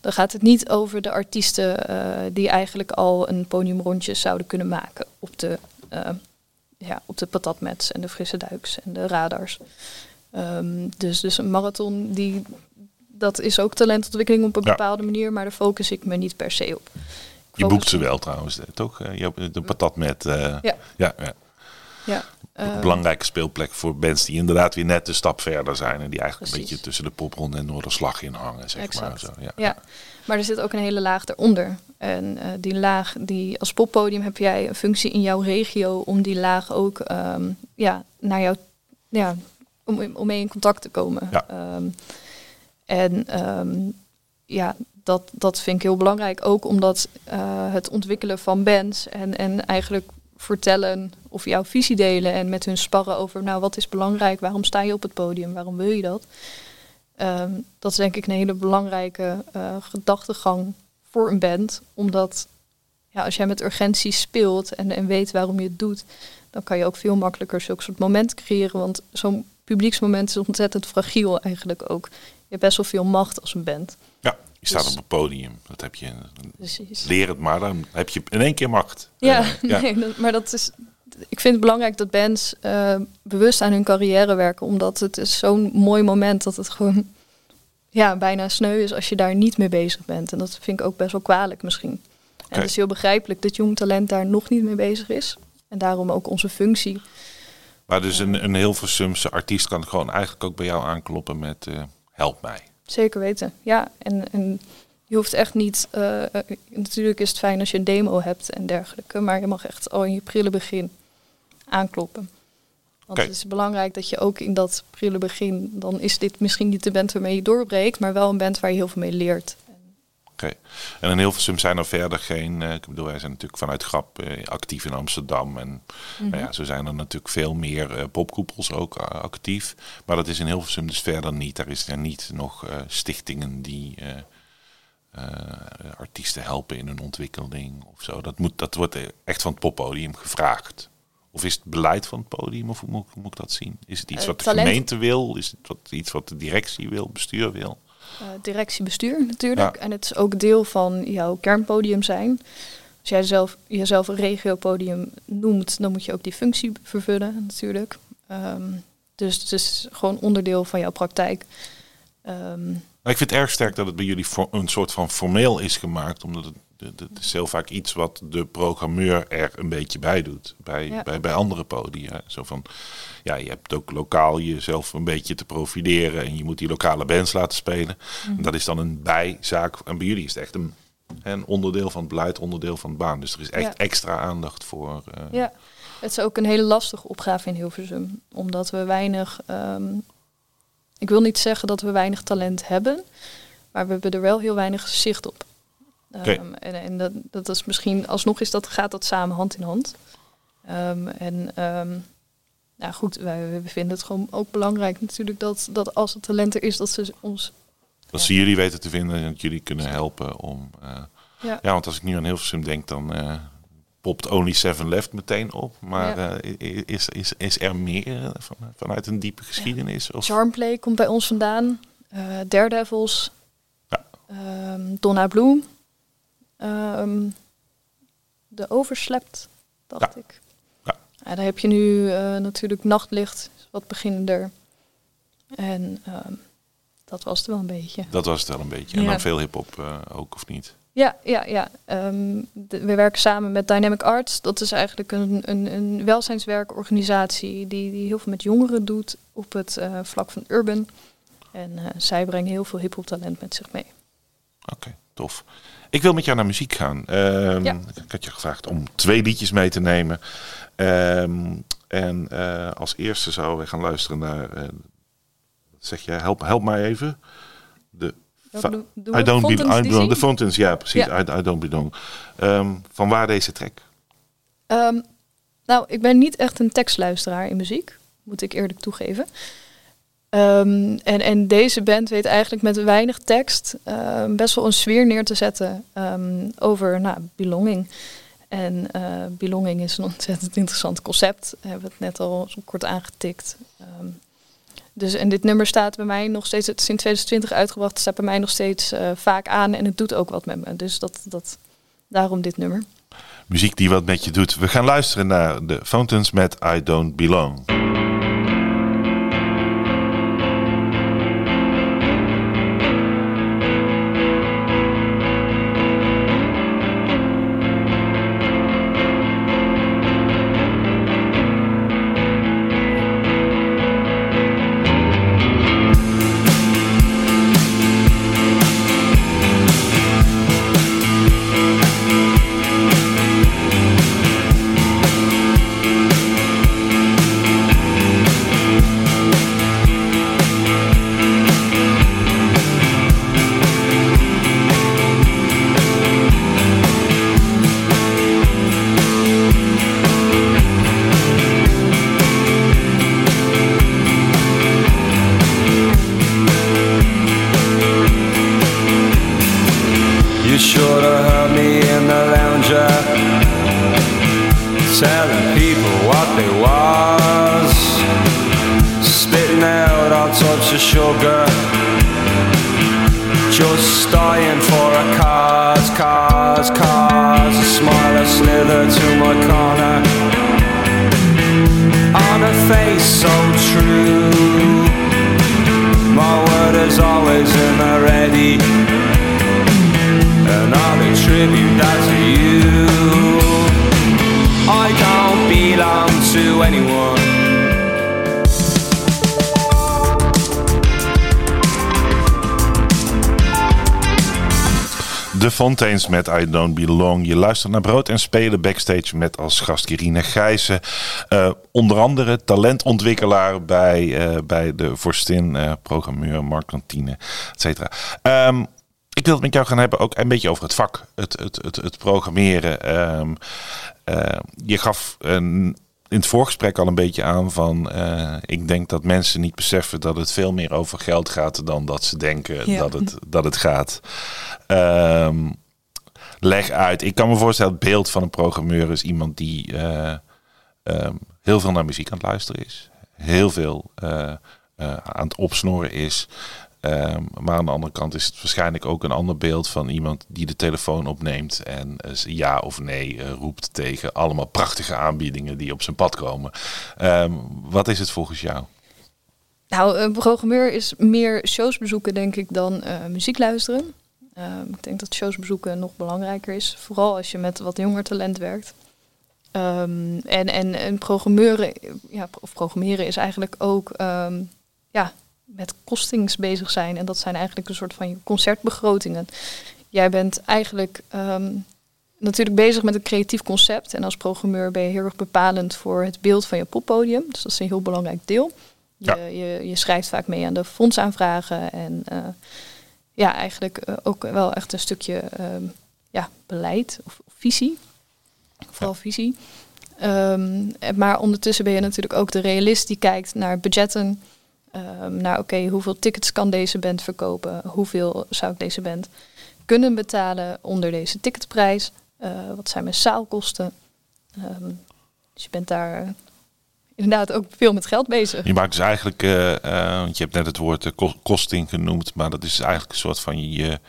S2: dan gaat het niet over de artiesten eh, die eigenlijk al een podiumrondje zouden kunnen maken op de, eh, ja, op de patatmets en de frisse duiks en de radars. Ehm, dus, dus een marathon, die, dat is ook talentontwikkeling op een
S1: Ja.
S2: bepaalde manier, maar daar focus ik me niet per se op.
S1: Je boekt ze wel trouwens, eh, toch? Eh, Je hebt de patat met. eh,
S2: Ja.
S1: ja, ja.
S2: Ja,
S1: Een belangrijke speelplek voor bands die inderdaad weer net een stap verder zijn. En die eigenlijk een beetje tussen de popronde en Noorderslag in hangen, zeg maar. Zo, ja.
S2: Ja, maar er zit ook een hele laag eronder. En eh, die laag, die als poppodium heb jij een functie in jouw regio om die laag ook ehm, ja, naar jou, ja, om, om mee in contact te komen.
S1: Ja.
S2: Ehm, en ehm, ja, dat, dat vind ik heel belangrijk. Ook omdat eh, het ontwikkelen van bands en, en eigenlijk vertellen of jouw visie delen en met hun sparren over, nou wat is belangrijk, waarom sta je op het podium, waarom wil je dat? Ehm, dat is denk ik een hele belangrijke eh, gedachtegang voor een band. Omdat ja, als jij met urgentie speelt en, en weet waarom je het doet, dan kan je ook veel makkelijker zulke soort momenten creëren. Want zo'n publieksmoment is ontzettend fragiel eigenlijk ook. Je hebt best wel veel macht als een band.
S1: Ja, je staat
S2: Dus-
S1: op het podium. Dat heb je.
S2: Precies.
S1: Leer het maar, dan heb je in één keer macht.
S2: Ja,
S1: Eh, [LAUGHS] ja.
S2: Nee, dat- maar dat is. Ik vind het belangrijk dat bands eh, bewust aan hun carrière werken, omdat het is zo'n mooi moment dat het gewoon ja, bijna sneu is als je daar niet mee bezig bent. En dat vind ik ook best wel kwalijk misschien. En het is heel begrijpelijk dat jong talent daar nog niet mee bezig is. En daarom ook onze functie.
S1: Maar dus een, een heel Versumse artiest kan gewoon eigenlijk ook bij jou aankloppen met eh, help mij.
S2: Zeker weten. Ja, en, en je hoeft echt niet. eh, eh, natuurlijk is het fijn als je een demo hebt en dergelijke. Maar je mag echt al in je prille begin aankloppen. Want het is belangrijk dat je ook in dat prille begin. dan is dit misschien niet de band waarmee je doorbreekt. maar wel een band waar je heel veel mee leert.
S1: Oké. En in Hilversum zijn er verder geen... eh, ik bedoel, wij zijn natuurlijk vanuit Grap eh, actief in Amsterdam. En nou ja, zo zijn er natuurlijk veel meer eh, popkoepels ook actief. Maar dat is in Hilversum dus verder niet. Daar is er niet nog stichtingen die artiesten helpen in hun ontwikkeling of zo. Dat, moet, dat wordt echt van het poppodium gevraagd. Of is het beleid van het podium, of hoe moet, hoe moet ik dat zien? Is het iets wat de gemeente wil? Is het wat, iets wat de directie wil, bestuur wil?
S2: Eh directiebestuur natuurlijk.
S1: Ja.
S2: En het is ook deel van jouw kernpodium zijn. Als jij zelf, jezelf een regiopodium noemt, dan moet je ook die functie vervullen natuurlijk. Ehm, dus het is gewoon onderdeel van jouw praktijk. Ehm,
S1: ik vind het erg sterk dat het bij jullie voor een soort van formeel is gemaakt. Omdat het, het, is heel vaak iets wat de programmeur er een beetje bij doet. Bij,
S2: Ja.
S1: bij, bij andere podia. Zo van, ja, je hebt ook lokaal jezelf een beetje te profileren. En je moet die lokale bands laten spelen. En dat is dan een bijzaak. En bij jullie is het echt een, een onderdeel van het beleid, onderdeel van de baan. Dus er is echt
S2: Ja.
S1: extra aandacht voor. eh,
S2: ja, het is ook een hele lastige opgave in Hilversum. Omdat we weinig... ehm, ik wil niet zeggen dat we weinig talent hebben. Maar we hebben er wel heel weinig zicht op. Ehm, en en dat, dat is misschien... Alsnog is dat, gaat dat samen hand in hand. Ehm, en ehm, nou goed, wij, we vinden het gewoon ook belangrijk natuurlijk dat, dat als het talent er is, dat ze ons...
S1: Dat ze jullie weten te vinden en dat jullie kunnen helpen om. eh,
S2: Ja,
S1: Ja, want als ik nu aan Hilversum denk, dan eh, popt Only Seven Left meteen op. Maar
S2: Ja.
S1: eh, is, is, is er meer eh, van, vanuit een diepe geschiedenis? Of?
S2: Charmplay komt bij ons vandaan. eh Daredevils.
S1: Ja.
S2: ehm, Donna Bloom. ehm, de Overslept, dacht ik.
S1: Ja.
S2: Ja, daar heb je nu eh, natuurlijk Nachtlicht, wat beginnender. En ehm, dat was het wel een beetje.
S1: Dat was het wel een beetje. En dan veel hip-hop eh, ook, of niet?
S2: Ja, ja, ja. Ehm, de- we werken samen met Dynamic Arts. Dat is eigenlijk een, een, een welzijnswerkorganisatie die, die heel veel met jongeren doet op het eh, vlak van urban. En eh, zij brengen heel veel hip-hop talent met zich mee.
S1: Oké, tof. Ik wil met jou naar muziek gaan. Ehm,
S2: Ja.
S1: Ik had je gevraagd om twee liedjes mee te nemen. Ehm, en eh, als eerste zouden we gaan luisteren naar. zeg je, help, help mij even. De
S2: Welke
S1: I don't, be, belong. De Fountains, ja, precies.
S2: Ja.
S1: I, I don't belong. Ehm, van waar deze track?
S2: Ehm, nou, ik ben niet echt een tekstluisteraar in muziek, moet ik eerlijk toegeven. Ehm, en, en deze band weet eigenlijk met weinig tekst best wel een sfeer neer te zetten over nou, belonging. En eh, belonging is een ontzettend [LAUGHS] interessant concept. We hebben het net al zo kort aangetikt. Dus, en dit nummer staat bij mij nog steeds, het is in 2020 uitgebracht, staat bij mij nog steeds eh, vaak aan en het doet ook wat met me. Dus dat, dat, daarom dit nummer.
S1: Muziek die wat met je doet. We gaan luisteren naar de Fountains met I Don't Belong. Met I Don't Belong. Je luistert naar Brood en Spelen backstage met als gast Kirine Gijzen. Eh, onder andere talentontwikkelaar bij, eh, bij de Vorstin, eh, programmeur, marktkantine, et cetera. Ehm, ik wil het met jou gaan hebben ook een beetje over het vak, het, het, het, het programmeren. Ehm, eh, je gaf een, in het voorgesprek al een beetje aan van... ik denk dat mensen niet beseffen dat het veel meer over geld gaat... dan dat ze denken
S2: Ja.
S1: dat, het, dat het gaat. Ehm, leg uit. Ik kan me voorstellen, het beeld van een programmeur is iemand die eh, ehm, heel veel naar muziek aan het luisteren is. Heel veel eh, eh, aan het opsnoren is. Ehm, maar aan de andere kant is het waarschijnlijk ook een ander beeld van iemand die de telefoon opneemt en ja of nee roept tegen allemaal prachtige aanbiedingen die op zijn pad komen. Ehm, wat is het volgens jou?
S2: Nou, een programmeur is meer shows bezoeken, denk ik, dan muziek luisteren. Ehm, ik denk dat shows bezoeken nog belangrijker is. Vooral als je met wat jonger talent werkt. Ehm, en, en, en programmeuren, ja, of programmeren is eigenlijk ook ehm, ja, met costings bezig zijn. En dat zijn eigenlijk een soort van je concertbegrotingen. Jij bent eigenlijk natuurlijk bezig met een creatief concept. En als programmeur ben je heel erg bepalend voor het beeld van je poppodium. Dus dat is een heel belangrijk deel. Je,
S1: Ja.
S2: je, je schrijft vaak mee aan de fondsaanvragen. En eh, ja, eigenlijk eh, ook wel echt een stukje ehm, ja, beleid of, of visie. Vooral visie. Ehm, maar ondertussen ben je natuurlijk ook de realist die kijkt naar budgetten. ehm, naar oké, hoeveel tickets kan deze band verkopen? Hoeveel zou ik deze band kunnen betalen onder deze ticketprijs? Eh, wat zijn mijn zaalkosten? Dus je bent daar inderdaad ook veel met geld bezig.
S1: Je maakt dus eigenlijk, eh, eh, want je hebt net het woord eh, ko- kosting genoemd, maar dat is eigenlijk een soort van je,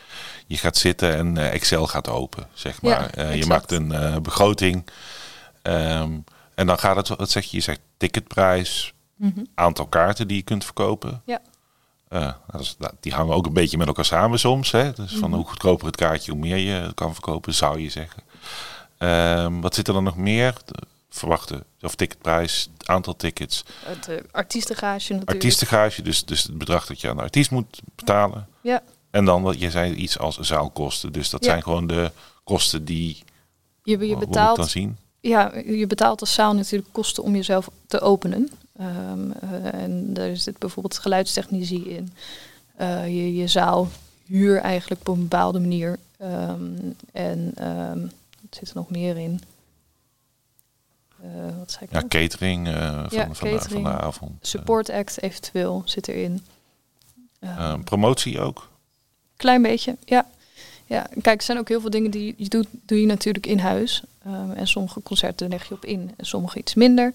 S1: je gaat zitten en Excel gaat open, zeg maar. Je maakt een begroting ehm, en dan gaat het, wat zeg je, je zegt ticketprijs,
S2: Mhm.
S1: aantal kaarten die je kunt verkopen.
S2: Ja.
S1: Dat is, nou, die hangen ook een beetje met elkaar samen soms. Hè? Dus van
S2: Mhm.
S1: hoe goedkoper het kaartje, hoe meer je kan verkopen, zou je zeggen. Ehm, wat zit er dan nog meer? De verwachte of ticketprijs, het aantal tickets,
S2: Het uh, artiestengage natuurlijk.
S1: artiestengage, dus, dus het bedrag dat je aan de artiest moet betalen.
S2: Ja.
S1: En dan wat je zei iets als zaalkosten. Dus dat
S2: Ja.
S1: zijn gewoon de kosten die
S2: Je, je, betaalt,
S1: dan zien.
S2: ja, je betaalt als zaal natuurlijk kosten om jezelf te openen. Ehm, eh, en daar zit bijvoorbeeld geluidstechnici in. eh, je, je zaal huur eigenlijk op een bepaalde manier. Ehm, en ehm wat zit er nog meer in? Eh, wat zei ik
S1: Ja,
S2: nou?
S1: catering eh, van,
S2: Ja,
S1: van, de, van
S2: catering.
S1: de avond.
S2: Support act eventueel zit erin.
S1: Eh,
S2: Ehm,
S1: eh, promotie ook.
S2: Klein beetje, ja. ja. Kijk, er zijn ook heel veel dingen die je doet, doe je natuurlijk in huis. Ehm, en sommige concerten leg je op in en sommige iets minder.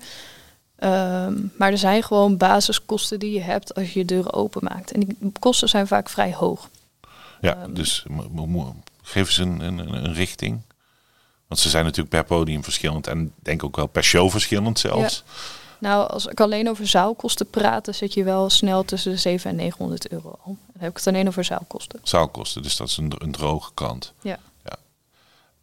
S2: Ehm, maar er zijn gewoon basiskosten die je hebt als je je deuren openmaakt. En die kosten zijn vaak vrij hoog.
S1: Ja, dus geef eens een, een, een een richting. Want ze zijn natuurlijk per podium verschillend en denk ook wel per show verschillend zelfs.
S2: Nou, als ik alleen over zaalkosten praat, dan zit je wel snel tussen de 700 en 900 euro al. Dan heb ik het alleen over zaalkosten.
S1: Zaalkosten, dus dat is een, een droge kant.
S2: Ja,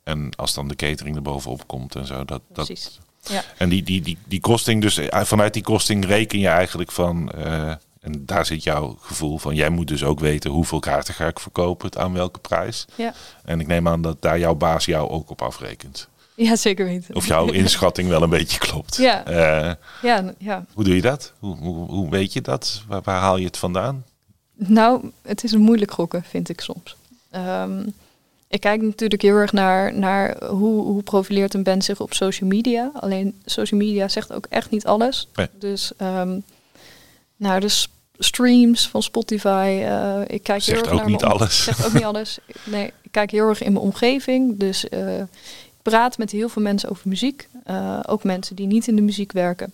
S1: En als dan de catering er bovenop komt en zo. Dat, dat,
S2: precies. Ja.
S1: en die, die, die, die kosting, dus eh, vanuit die kosting reken je eigenlijk van. eh, en daar zit jouw gevoel van. Jij moet dus ook weten hoeveel kaarten ga ik verkopen, het aan welke prijs.
S2: Ja.
S1: En ik neem aan dat daar jouw baas jou ook op afrekent.
S2: ja, zeker weten.
S1: Of jouw [LAUGHS] inschatting wel een beetje klopt.
S2: Ja.
S1: Eh,
S2: Ja, ja,
S1: hoe doe je dat? Hoe, hoe, hoe weet je dat? Waar, waar haal je het vandaan?
S2: Nou, het is een moeilijk gokken, vind ik soms. Ehm, ik kijk natuurlijk heel erg naar, naar hoe, hoe profileert een band zich op social media. Alleen social media zegt ook echt niet alles.
S1: Nee.
S2: Dus ehm naar de s- streams van Spotify. eh, ik kijk heel
S1: Zegt
S2: erg
S1: ook
S2: naar
S1: niet alles.
S2: Zegt ook niet [LAUGHS] alles. Nee, ik kijk heel erg in mijn omgeving. Dus eh, ik praat met heel veel mensen over muziek. Eh, ook mensen die niet in de muziek werken.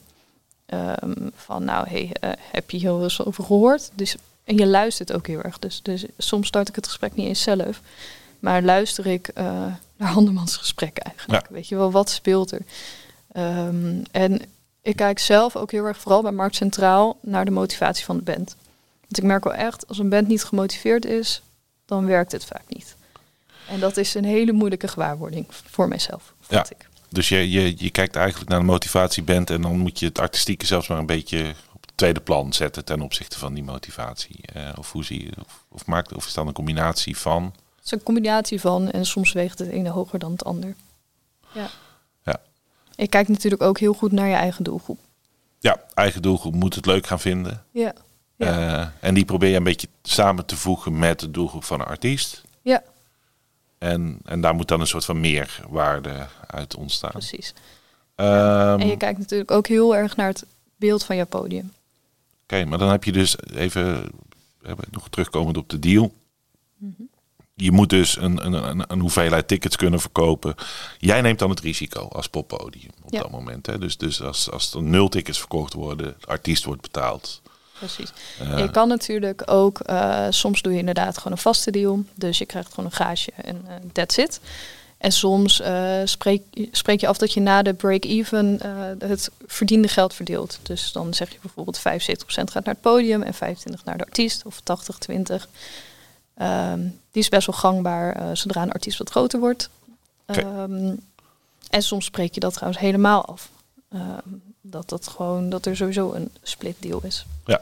S2: Ehm, van nou, hey, heb je wel eens over gehoord? Dus, en je luistert ook heel erg. Dus, dus soms start ik het gesprek niet eens zelf. Maar luister ik naar [LAUGHS] andermans gesprekken eigenlijk. Weet je wel, wat speelt er? Ehm, en ik kijk zelf ook heel erg vooral bij Markt Centraal naar de motivatie van de band. Want ik merk wel echt, als een band niet gemotiveerd is, dan werkt het vaak niet. En dat is een hele moeilijke gewaarwording voor mijzelf,
S1: Ja.
S2: ik.
S1: Dus je, je, je kijkt eigenlijk naar de motivatieband en dan moet je het artistieke zelfs maar een beetje op het tweede plan zetten ten opzichte van die motivatie. Eh, of hoe zie je, of, of, maakt, of is dat een combinatie van?
S2: Het is een combinatie van en soms weegt het ene hoger dan het ander. Ja. Ik kijk natuurlijk ook heel goed naar je eigen doelgroep.
S1: Ja, eigen doelgroep moet het leuk gaan vinden.
S2: Ja. Ja.
S1: Eh, en die probeer je een beetje samen te voegen met de doelgroep van een artiest.
S2: ja,
S1: En, en daar moet dan een soort van meerwaarde uit ontstaan.
S2: precies.
S1: Ehm,
S2: En je kijkt natuurlijk ook heel erg naar het beeld van je podium.
S1: Oké, maar dan heb je dus even eh, nog terugkomend op de deal. Je moet dus een, een, een, een hoeveelheid tickets kunnen verkopen. Jij neemt dan het risico als poppodium op
S2: Ja.
S1: dat moment. Hè? Dus, dus als, als er nul tickets verkocht worden, de artiest wordt betaald.
S2: Precies.
S1: Eh,
S2: je kan natuurlijk ook, eh, soms doe je inderdaad gewoon een vaste deal. Dus je krijgt gewoon een gage en eh that's it. En soms spreek, spreek je af dat je na de break-even het verdiende geld verdeelt. Dus dan zeg je bijvoorbeeld 75% gaat naar het podium en 25% naar de artiest. Of 80-20. Ehm, die is best wel gangbaar eh, zodra een artiest wat groter wordt. Ehm, en soms spreek je dat trouwens helemaal af. Ehm, dat, dat, gewoon, dat er sowieso een split deal is.
S1: Ja.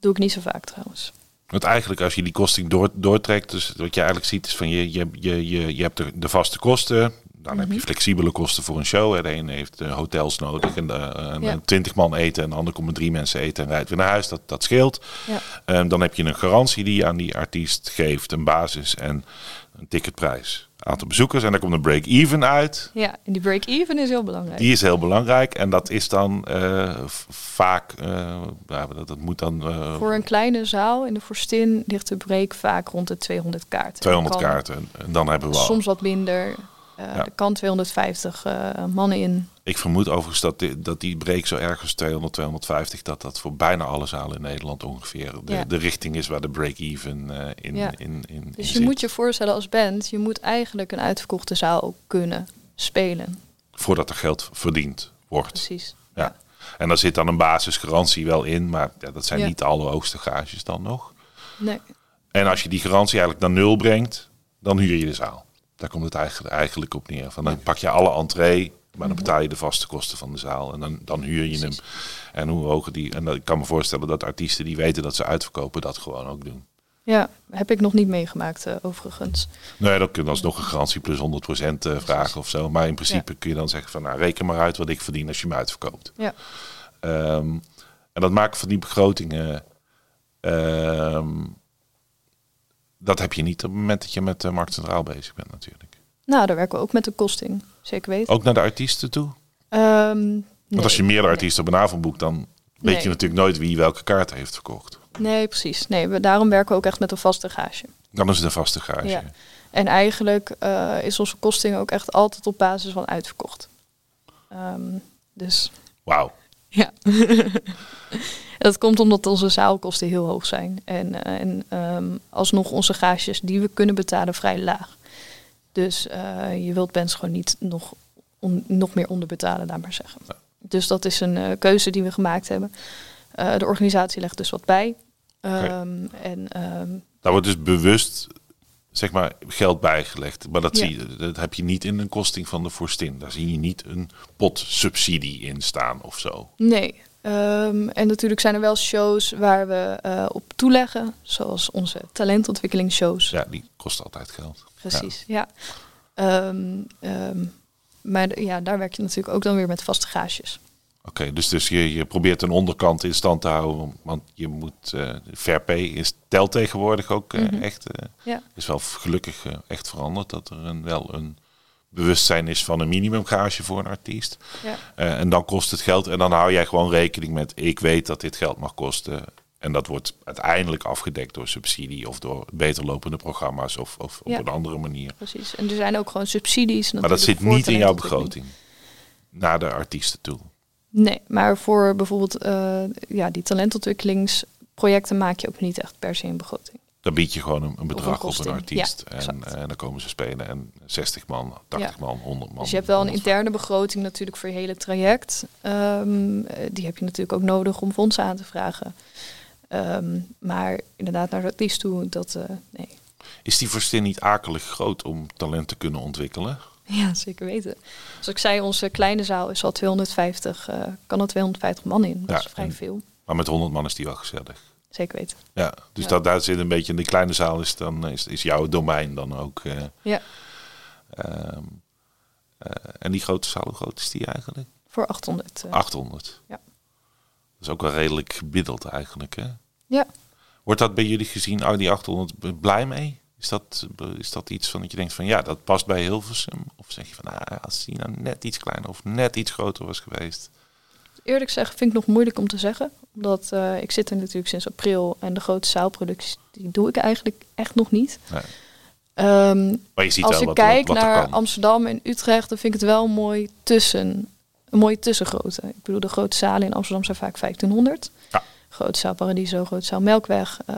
S2: Doe ik niet zo vaak trouwens.
S1: Want eigenlijk als je die kosting door, doortrekt, dus wat je eigenlijk ziet is van je, je, je, je, je hebt de, de vaste kosten. Dan heb je
S2: Mhm.
S1: flexibele kosten voor een show. De een heeft eh, hotels nodig en, de,
S2: Ja.
S1: een twintig man eten. En de ander komt met drie mensen eten en rijdt weer naar huis. Dat, dat scheelt.
S2: Ja.
S1: Ehm, dan heb je een garantie die je aan die artiest geeft. Een basis en een ticketprijs. Aantal bezoekers. En daar komt een break-even uit.
S2: Ja, en die break-even is heel belangrijk.
S1: Die is heel belangrijk. En dat is dan eh, vaak... eh, dat, dat moet dan... eh,
S2: Voor een kleine zaal in de Forstin ligt de break vaak rond de 200 kaarten.
S1: 200
S2: Er kan
S1: kaarten. En dan hebben we al...
S2: Soms wat minder.
S1: Ja.
S2: Er kan 250 eh, mannen in.
S1: Ik vermoed overigens dat die, dat die break zo ergens 200, 250, dat dat voor bijna alle zalen in Nederland ongeveer de,
S2: Ja.
S1: de richting is waar de break-even eh, in,
S2: Ja.
S1: in, in, in
S2: Dus je
S1: zit.
S2: moet je voorstellen als band, je moet eigenlijk een uitverkochte zaal ook kunnen spelen.
S1: Voordat er geld verdiend wordt.
S2: Precies.
S1: Ja. En daar zit dan een basisgarantie wel in, maar ja, dat zijn niet de allerhoogste gages dan nog.
S2: Nee,
S1: En als je die garantie eigenlijk naar nul brengt, dan huur je de zaal. Daar komt het eigenlijk, eigenlijk op neer. Van dan pak je alle entree, maar dan betaal je de vaste kosten van de zaal. En dan, dan huur je hem. En hoe hoger die. En dat- ik kan me voorstellen dat artiesten die weten dat ze uitverkopen, dat gewoon ook doen.
S2: ja, heb ik nog niet meegemaakt eh, overigens.
S1: Nee, dan kun je alsnog een garantie plus 100% eh, vragen of zo. Maar in principe kun je dan zeggen van nou reken maar uit wat ik verdien als je me uitverkoopt.
S2: Ja,
S1: Ehm, en dat maken van die begrotingen Ehm, dat heb je niet op het moment dat je met uh, Markt Centraal bezig bent natuurlijk.
S2: Nou, daar werken we ook met de kosting. Zeker weten.
S1: Ook naar de artiesten toe?
S2: Ehm,
S1: Want als je meerdere artiesten op een avond boekt, dan weet
S2: Nee.
S1: je natuurlijk nooit wie welke kaart heeft verkocht.
S2: Nee, precies. Nee, we, daarom werken we ook echt met een vaste gage.
S1: Dan is het een vaste gage.
S2: Ja. En eigenlijk eh, is onze kosting ook echt altijd op basis van uitverkocht. Ehm, dus
S1: Wauw.
S2: ja. [LAUGHS] [LAUGHS] dat komt omdat onze zaalkosten heel hoog zijn. En, eh, en ehm, alsnog onze gages die we kunnen betalen vrij laag. Dus eh, je wilt bands gewoon niet nog, on- nog meer onderbetalen, laat maar zeggen. Dus dat is een eh, keuze die we gemaakt hebben. De organisatie legt dus wat bij. Ehm, En ehm,
S1: Daar wordt dus bewust zeg maar, geld bijgelegd. Maar dat,
S2: Ja.
S1: zie je, dat heb je niet in een kosting van de vorstin. Daar zie je niet een pot subsidie in staan of zo.
S2: Nee. Ehm, en natuurlijk zijn er wel shows waar we eh, op toeleggen. Zoals onze talentontwikkelingsshows.
S1: Ja, die kost altijd geld.
S2: Precies, ja. Ehm, ehm, maar ja, daar werk je natuurlijk ook dan weer met vaste gages.
S1: Oké, dus, dus je, je probeert een onderkant in stand te houden. Want je moet... pay is telt tegenwoordig ook eh,
S2: Mhm.
S1: echt...
S2: Ja.
S1: is wel gelukkig echt veranderd. Dat er een, wel een bewustzijn is van een minimumgage voor een artiest.
S2: Ja.
S1: Eh, en dan kost het geld. En dan hou jij gewoon rekening met... ik weet dat dit geld mag kosten. En dat wordt uiteindelijk afgedekt door subsidie... of door beter lopende programma's... of, of op een andere manier.
S2: Precies. En er zijn ook gewoon subsidies.
S1: Maar dat zit niet in jouw begroting. Naar de artiesten toe.
S2: Nee, maar voor bijvoorbeeld eh, ja, die talentontwikkelingsprojecten maak je ook niet echt per se een begroting.
S1: Dan bied je gewoon een, een bedrag op een artiest.
S2: Ja,
S1: en, dan komen ze spelen. En 60 man, 80
S2: Ja.
S1: man, 100 man.
S2: Dus je hebt wel een
S1: 100
S2: interne begroting natuurlijk voor je hele traject. Ehm, eh, die heb je natuurlijk ook nodig om fondsen aan te vragen. Ehm, maar inderdaad naar de artiest toe, dat eh, nee.
S1: Is die verstin niet akelig groot om talent te kunnen ontwikkelen?
S2: Ja, zeker weten. Zoals ik zei, onze kleine zaal is al 250, eh, kan er 250 man in. Dat
S1: Ja,
S2: is vrij
S1: en-
S2: veel.
S1: Maar met 100 man is die wel gezellig.
S2: Zeker weten.
S1: Ja, dus
S2: Ja.
S1: Dat, daar zit een beetje in die kleine zaal is dan is, is jouw domein dan ook. eh,
S2: Ja,
S1: ehm, eh, en die grote zaal, hoe groot is die eigenlijk?
S2: voor 800. eh.
S1: 800.
S2: Ja.
S1: Dat is ook wel redelijk gebiddeld eigenlijk. Hè?
S2: Ja.
S1: Wordt dat bij jullie gezien, oh, die 800, b- blij mee? Is dat, is dat iets van dat je denkt van ja, dat past bij Hilversum? Of zeg je van ah, als die nou net iets kleiner of net iets groter was geweest?
S2: Eerlijk gezegd vind ik nog moeilijk om te zeggen. Omdat eh, ik zit er natuurlijk sinds april en de grote zaalproducties die doe ik eigenlijk echt nog niet.
S1: Nee.
S2: Ehm,
S1: Maar je ziet
S2: als ik
S1: wat,
S2: kijk
S1: wat, wat
S2: naar. Amsterdam en Utrecht, dan vind ik het wel mooi tussen. Een mooie tussengrootte. Ik bedoel, de grote zalen in Amsterdam zijn vaak 1500.
S1: Ja.
S2: Grote zaal Paradiso, grote zaal Melkweg. eh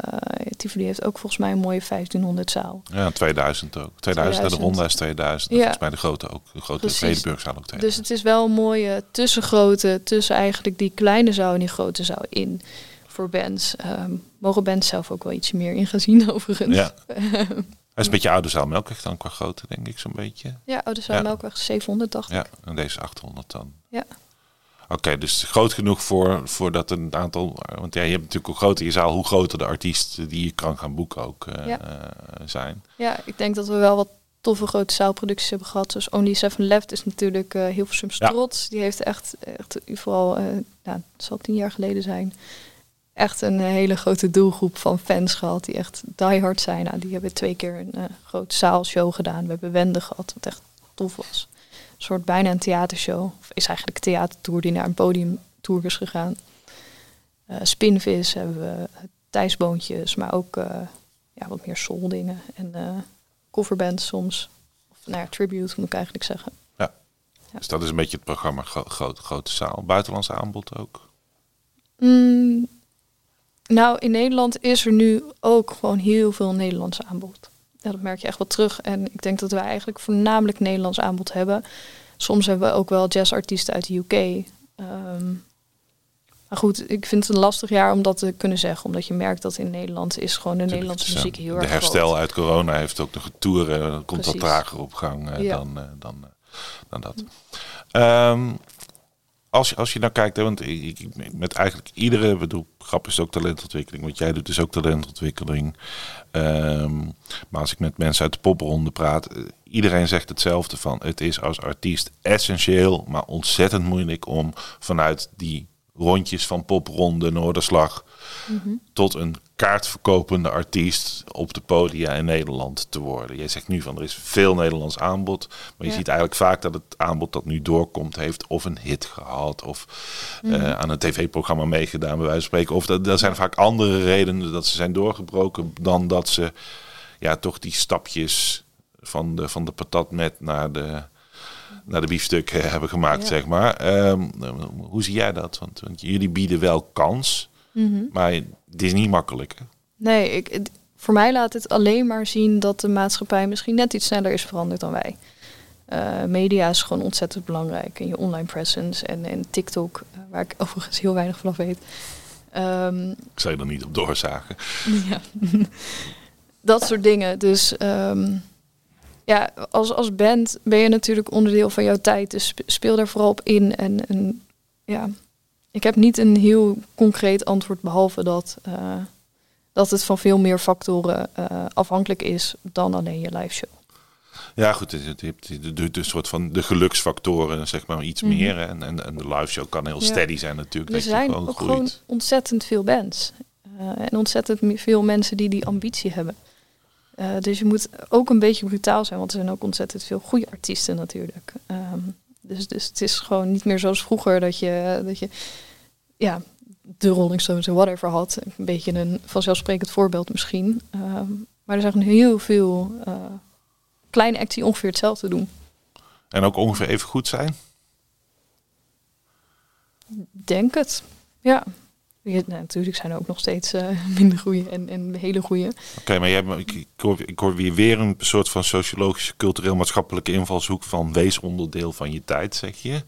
S2: Tivoli heeft ook volgens mij een mooie 1500 zaal.
S1: Ja, 2000 ook. 2000, en de
S2: 2000.
S1: ronde is 2000.
S2: Ja.
S1: Volgens mij de grote ook. De grote. Vredeburgzaal ook 2000.
S2: Dus het is wel een mooie tussengrootte tussen eigenlijk die kleine zaal en die grote zaal in. Voor bands. Ehm, mogen bands zelf ook wel iets meer in gaan zien [LAUGHS] overigens.
S1: Ja. [LAUGHS] Hij is een beetje oude zaal Melkweg dan qua grootte, denk ik zo'n beetje.
S2: Ja, Oude Zaal
S1: Ja.
S2: Melkweg 780.
S1: Ja, en deze 800 dan.
S2: Ja.
S1: Oké, dus groot genoeg voor, voor dat een aantal... Want ja, je hebt natuurlijk hoe groter je zaal, hoe groter de artiest die je kan gaan boeken ook eh,
S2: Ja.
S1: eh, zijn.
S2: Ja, ik denk dat we wel wat toffe grote zaalproducties hebben gehad. Dus Only Seven Left is natuurlijk eh Hilversum's
S1: Ja.
S2: trots. Die heeft echt, echt vooral, eh nou, het zal tien jaar geleden zijn, echt een hele grote doelgroep van fans gehad. Die echt diehard zijn. Nou, die hebben twee keer een eh, grote zaalshow gedaan. We hebben Wende gehad, wat echt tof was. Soort bijna een theatershow. Of is eigenlijk een theatertour die naar een podiumtour is gegaan. Eh Spinvis hebben we, Thijsboontjes, maar ook eh, ja, wat meer soul dingen. En eh coverbands soms. Of nou ja, tribute moet ik eigenlijk zeggen. Ja.
S1: Dus dat is een beetje het programma gro- grote, grote zaal. Buitenlandse aanbod ook.
S2: Mm, nou, in Nederland is er nu ook gewoon heel veel Nederlands aanbod. Ja, dat merk je echt wel terug. En ik denk dat wij eigenlijk voornamelijk Nederlands aanbod hebben. Soms hebben we ook wel jazzartiesten uit de UK. Ehm, maar goed, ik vind het een lastig jaar om dat te kunnen zeggen. Omdat je merkt dat in Nederland is gewoon de Nederlandse muziek
S1: eh,
S2: heel
S1: de
S2: erg
S1: herstel
S2: groot.
S1: uit corona heeft ook nog toeren. Dan komt dat
S2: Precies.
S1: trager op gang eh,
S2: Ja.
S1: dan, eh, dan, dan dat. Ehm, als, als je nou kijkt, hè, want met eigenlijk iedere, bedoel, grap is ook talentontwikkeling, wat jij doet is ook talentontwikkeling. Ehm, maar als ik met mensen uit de popronde praat, eh, iedereen zegt hetzelfde van, het is als artiest essentieel, maar ontzettend moeilijk om vanuit die rondjes van popronde, Noorderslag, tot een kaartverkopende artiest op de podia in Nederland te worden. Jij zegt nu van er is veel Nederlands aanbod, maar je
S2: Ja.
S1: ziet eigenlijk vaak dat het aanbod dat nu doorkomt heeft of een hit gehad of eh, aan een tv-programma meegedaan bij wijze van spreken. Of dat, dat zijn vaak andere redenen dat ze zijn doorgebroken dan dat ze ja, toch die stapjes van de, van de patat met naar de, naar de biefstuk eh, hebben gemaakt,
S2: Ja.
S1: zeg maar. Ehm, hoe zie jij dat? Want, want jullie bieden wel kans, maar het is niet makkelijk. hè?
S2: Nee, ik, het- voor mij laat het alleen maar zien dat de maatschappij misschien net iets sneller is veranderd dan wij. Eh, media is gewoon ontzettend belangrijk. En je online presence en, en TikTok, eh, waar ik [LAUGHS] overigens heel weinig van af weet. Ehm,
S1: Ik zou je er niet op doorzagen. [LAUGHS]
S2: ja. dat soort dingen. Dus ehm, ja, als, als band ben je natuurlijk onderdeel van jouw tijd. Dus spe- speel daar vooral op in. En, en ja, ik heb niet een heel concreet antwoord, behalve dat, eh, dat het van veel meer factoren eh, afhankelijk is dan alleen je live show.
S1: Ja, goed, het doet een soort van de geluksfactoren, zeg maar, iets
S2: Mhm.
S1: meer. En, en, en de live show kan heel
S2: Ja.
S1: steady zijn natuurlijk.
S2: Er
S1: dat je
S2: zijn
S1: gewoon
S2: ook
S1: groeit.
S2: gewoon ontzettend veel bands. Eh, en ontzettend veel mensen die die ambitie hebben. Eh, dus je moet ook een beetje brutaal zijn, want er zijn ook ontzettend veel goede artiesten natuurlijk. Ehm, dus, dus het is gewoon niet meer zoals vroeger dat je, dat je ja, de Rolling Stones en whatever had. Een beetje een vanzelfsprekend voorbeeld misschien. Ehm, maar er zijn heel veel eh, kleine acts die ongeveer hetzelfde doen.
S1: En ook ongeveer even goed zijn.
S2: Denk het. Ja. Ja, nou, natuurlijk zijn er ook nog steeds eh, [LAUGHS] minder goede en, en hele goede.
S1: Oké, maar jij, hebt- ik, ik, hoor, ik hoor weer, weer een soort van sociologische, cultureel-maatschappelijke invalshoek van wees onderdeel van je tijd, zeg je.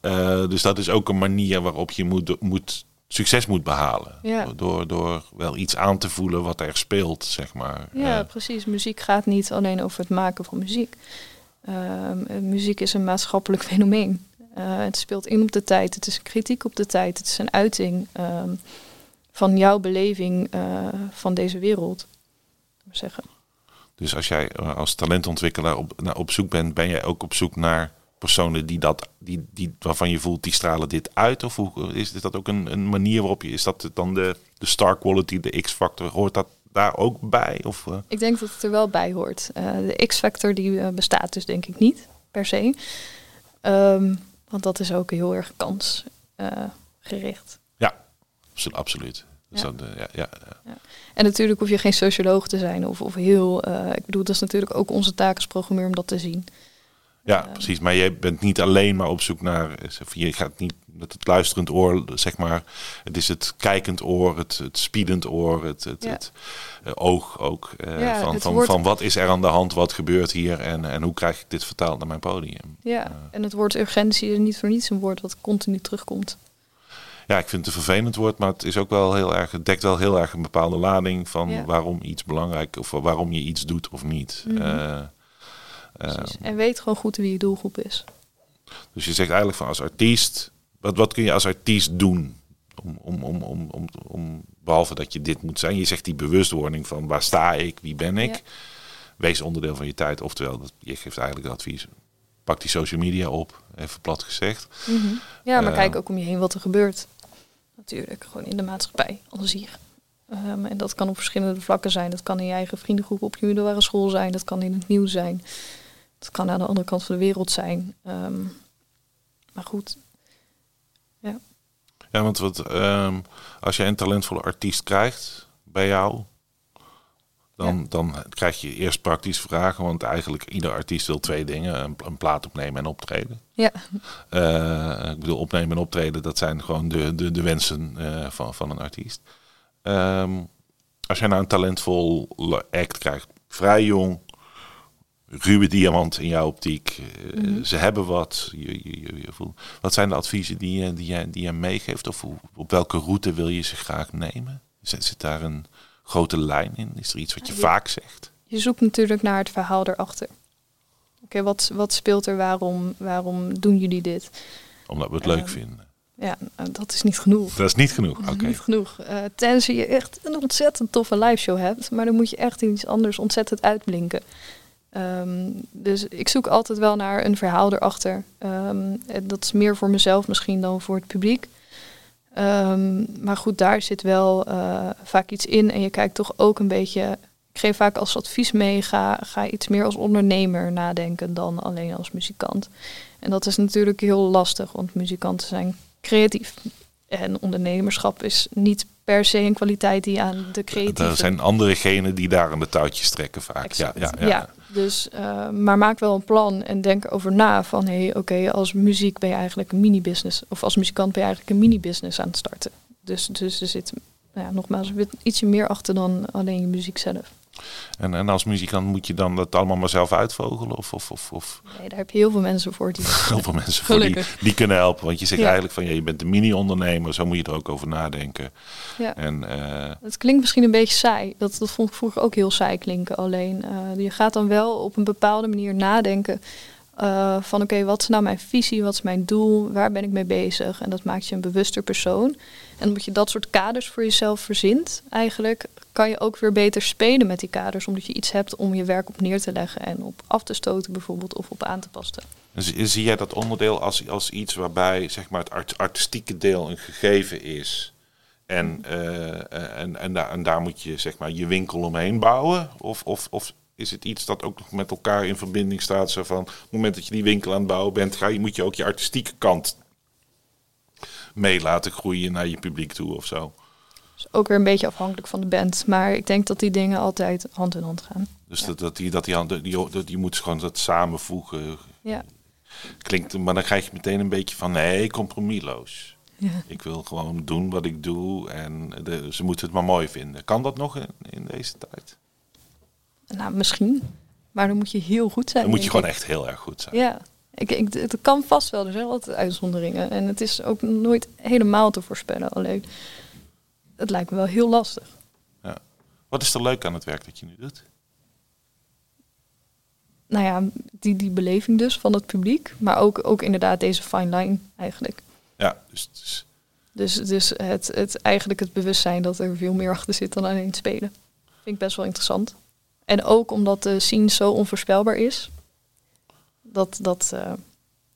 S1: Eh, dus dat is ook een manier waarop je moet, moet, succes moet behalen.
S2: Ja.
S1: Door, door wel iets aan te voelen wat er speelt, zeg maar.
S2: Ja,
S1: Eh,
S2: precies. Muziek gaat niet alleen over het maken van muziek. Ehm, eh, muziek is een maatschappelijk [LAUGHS] fenomeen. Eh, het speelt in op de tijd. Het is kritiek op de tijd. Het is een uiting ehm, van jouw beleving eh, van deze wereld. Zeggen.
S1: dus als jij eh, als talentontwikkelaar op, op zoek bent, ben jij ook op zoek naar personen die dat, die, die, waarvan je voelt, die stralen dit uit? Of hoe, is dat ook een, een manier waarop je, is dat dan de, de star quality, de X-factor, hoort dat daar ook bij? Of?
S2: Ik denk dat het er wel bij hoort. De X-factor die bestaat dus denk ik niet, per se. Ehm, want dat is ook heel erg kansgericht.
S1: Ja, abso- absoluut. Dus
S2: Ja.
S1: eh, ja, ja, ja.
S2: En natuurlijk hoef je geen socioloog te zijn of, of heel... eh, ik bedoel, dat is natuurlijk ook onze taak als programmeur om dat te zien.
S1: Ja,
S2: Eh,
S1: precies. Maar jij bent niet alleen maar op zoek naar. eh, Je gaat niet met het luisterend oor, zeg maar. Het is het kijkend oor, het, het spiedend oor, het, het,
S2: Ja.
S1: het eh, oog ook. eh,
S2: Ja,
S1: van, van,
S2: woord-
S1: van wat is er aan de hand, wat gebeurt hier en, en hoe krijg ik dit vertaald naar mijn podium.
S2: Ja, en het woord urgentie is niet voor niets een woord wat continu terugkomt.
S1: Ja, ik vind het een vervelend woord, maar het is ook wel heel erg. Het dekt wel heel erg een bepaalde lading van
S2: Ja.
S1: waarom iets belangrijk of waarom je iets doet of niet.
S2: Mhm.
S1: Eh, eh,
S2: Precies. en weet gewoon goed wie je doelgroep is.
S1: Dus je zegt eigenlijk van als artiest, wat, wat kun je als artiest doen? Om, om, om, om, om, om, behalve dat je dit moet zijn. Je zegt die bewustwording van waar sta ik, wie ben ik?
S2: Ja.
S1: Wees onderdeel van je tijd. Oftewel, dat, je geeft eigenlijk het advies. Pak die social media op, even plat gezegd.
S2: Ja, maar
S1: Eh.
S2: kijk ook om je heen wat er gebeurt. Natuurlijk, gewoon in de maatschappij, als hier. Ehm, en dat kan op verschillende vlakken zijn. Dat kan in je eigen vriendengroep op je middelbare school zijn. Dat kan in het nieuws zijn. Dat kan aan de andere kant van de wereld zijn. Ehm, maar goed,
S1: Ja, want wat, ehm, als je een talentvolle artiest krijgt bij jou, dan,
S2: Ja.
S1: dan krijg je eerst praktische vragen. Want eigenlijk ieder artiest wil twee dingen: een, een plaat opnemen en optreden.
S2: ja,
S1: Eh, ik bedoel, opnemen en optreden, dat zijn gewoon de, de, de wensen eh, van, van een artiest. Ehm, als jij nou een talentvol act krijgt, vrij jong, ruwe diamant in jouw optiek, eh, ze hebben wat. Je, je, wat zijn de adviezen die je, die je, die je meegeeft? Of op welke route wil je ze graag nemen? Zit, zit daar een grote lijn in? Is er iets wat je
S2: Ja.
S1: vaak zegt?
S2: je zoekt natuurlijk naar het verhaal erachter. Oké, wat, wat speelt er? Waarom, waarom doen jullie dit?
S1: Omdat we het leuk
S2: Ehm,
S1: vinden.
S2: Ja, nou, dat is niet genoeg.
S1: Dat is niet genoeg. Oké.
S2: Niet genoeg. Eh, tenzij je echt een ontzettend toffe live show hebt. Maar dan moet je echt in iets anders ontzettend uitblinken. Ehm, dus ik zoek altijd wel naar een verhaal erachter. En dat is meer voor mezelf misschien dan voor het publiek. Ehm, maar goed, daar zit wel eh, vaak iets in. En je kijkt toch ook een beetje. Ik geef vaak als advies mee, ga, ga iets meer als ondernemer nadenken dan alleen als muzikant. En dat is natuurlijk heel lastig, want muzikanten zijn creatief. En ondernemerschap is niet per se een kwaliteit die aan de creatieve...
S1: Er zijn andere genen die daar aan de touwtjes trekken vaak. Ja,
S2: Exact.
S1: ja, ja.
S2: dus, uh, maar maak wel een plan en denk erover na van hé, hey, oké, als muziek ben je eigenlijk een mini-business. Of als muzikant ben je eigenlijk een mini-business aan het starten. Dus, dus er zit, nou ja, nogmaals, ietsje meer achter dan alleen je muziek zelf.
S1: En, en als muzikant moet je dan dat allemaal maar zelf uitvogelen? Of, of, of, of?
S2: Nee, daar heb je heel veel mensen voor. Die [LAUGHS]
S1: heel veel mensen voor die, die kunnen helpen. Want je zegt ja. eigenlijk van ja, je bent een mini-ondernemer, zo moet je er ook over nadenken.
S2: Ja.
S1: En, uh,
S2: het klinkt misschien een beetje saai. Dat, dat vond ik vroeger ook heel saai klinken. Alleen uh, je gaat dan wel op een bepaalde manier nadenken. Uh, van oké, okay, wat is nou mijn visie, wat is mijn doel, waar ben ik mee bezig? En dat maakt je een bewuster persoon. En omdat je dat soort kaders voor jezelf verzint, eigenlijk kan je ook weer beter spelen met die kaders, omdat je iets hebt om je werk op neer te leggen en op af te stoten bijvoorbeeld of op aan te passen.
S1: Zie, jij dat onderdeel als, als iets waarbij zeg maar, het art, artistieke deel een gegeven is? En, uh, en, en daar moet je zeg maar, je winkel omheen bouwen? Of, of, of is het iets dat ook nog met elkaar in verbinding staat? Zo van, op het moment dat je die winkel aan het bouwen bent, ga je, moet je ook je artistieke kant mee laten groeien naar je publiek toe of zo?
S2: Is ook weer een beetje afhankelijk van de band. Maar ik denk dat die dingen altijd hand in hand gaan.
S1: Dus ja. dat, dat, die, dat die die, dat, je moet gewoon dat samenvoegen.
S2: Ja.
S1: Klinkt, maar dan krijg je meteen een beetje van nee, compromisloos.
S2: Ja.
S1: Ik wil gewoon doen wat ik doe en de, ze moeten het maar mooi vinden. Kan dat nog in, in deze tijd?
S2: Nou, misschien. Maar dan moet je heel goed zijn.
S1: Dan moet je gewoon
S2: ik.
S1: echt heel erg goed zijn.
S2: Ja. Ik, ik, het kan vast wel, er zijn altijd uitzonderingen. En het is ook nooit helemaal te voorspellen. Alleen, het lijkt me wel heel lastig.
S1: Ja. Wat is er leuk aan het werk dat je nu doet?
S2: Nou ja, die, die beleving dus van het publiek. Maar ook, ook inderdaad deze fine line eigenlijk.
S1: Ja, dus... dus
S2: dus, dus het, het, eigenlijk het bewustzijn dat er veel meer achter zit dan alleen het spelen. Vind ik best wel interessant. En ook omdat de scene zo onvoorspelbaar is. Dat, dat, uh,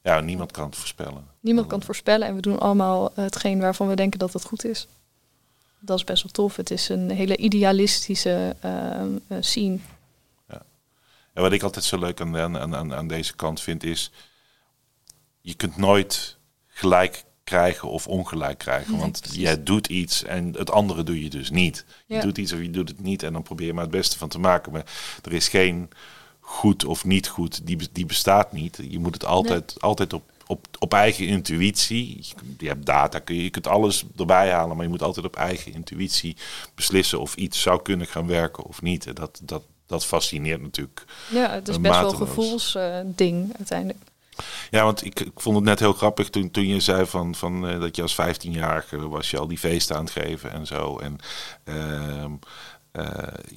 S1: ja, niemand kan het voorspellen.
S2: Niemand kan het voorspellen en we doen allemaal hetgeen waarvan we denken dat het goed is. Dat is best wel tof. Het is een hele idealistische uh, scene.
S1: Ja. En wat ik altijd zo leuk aan, aan, aan, aan deze kant vind is... je kunt nooit gelijk krijgen of ongelijk krijgen.
S2: Nee,
S1: want
S2: precies.
S1: jij doet iets en het andere doe je dus niet. Je
S2: Ja.
S1: doet iets of je doet het niet en dan probeer je maar het beste van te maken. Maar er is geen goed of niet goed, die, die bestaat niet. Je moet het altijd, altijd op, op, op eigen intuïtie. Je, hebt data, kun je, je kunt alles erbij halen, maar je moet altijd op eigen intuïtie beslissen of iets zou kunnen gaan werken of niet. En dat, dat, dat fascineert natuurlijk.
S2: Ja, het is
S1: Een
S2: best wel een gevoelsding uiteindelijk.
S1: Ja, want ik, ik vond het net heel grappig toen, toen je zei van, van, eh, dat je als 15-jarige was je al die feesten aan het geven en zo. En ehm, eh,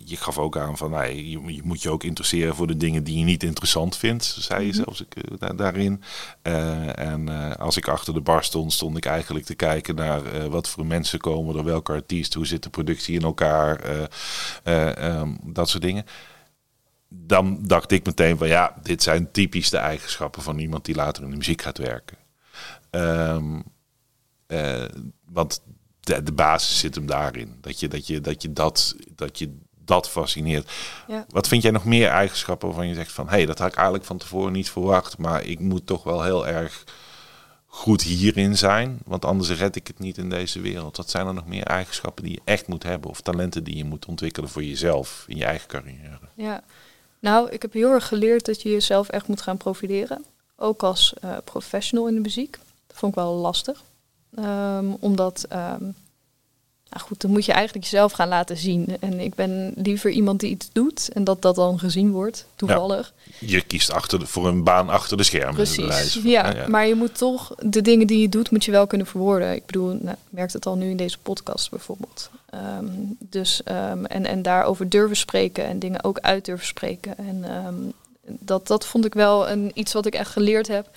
S1: je gaf ook aan van nou, je, je moet je ook interesseren voor de dingen die je niet interessant vindt, zei je zelfs ik, eh, da- daarin. Eh, en als ik achter de bar stond, stond ik eigenlijk te kijken naar wat voor mensen komen er, welke artiest, hoe zit de productie in elkaar, eh, eh, ehm, dat soort dingen dan dacht ik meteen van ja, dit zijn typisch de eigenschappen van iemand die later in de muziek gaat werken. Ehm, eh, want de, de basis zit hem daarin. Dat je dat, je, dat, je dat, dat, je dat fascineert.
S2: Ja.
S1: Wat vind jij nog meer eigenschappen waarvan je zegt van hé, hey, dat had ik eigenlijk van tevoren niet verwacht, maar ik moet toch wel heel erg goed hierin zijn, want anders red ik het niet in deze wereld. Wat zijn er nog meer eigenschappen die je echt moet hebben of talenten die je moet ontwikkelen voor jezelf in je eigen carrière?
S2: Ja. Nou, ik heb heel erg geleerd dat je jezelf echt moet gaan profileren. Ook als eh, professional in de muziek. Dat vond ik wel lastig. Ehm, omdat, ehm, nou goed, dan moet je eigenlijk jezelf gaan laten zien. En ik ben liever iemand die iets doet en dat dat dan gezien wordt, toevallig.
S1: Je kiest achter de, voor een baan achter de schermen.
S2: Precies.
S1: van-
S2: Ja, maar je moet toch de dingen die je doet, moet je wel kunnen verwoorden. Ik bedoel, nou, ik merk het al nu in deze podcast bijvoorbeeld. Ehm, dus en, en daarover durven spreken en dingen ook uit durven spreken. En dat, dat vond ik wel een, iets wat ik echt geleerd heb.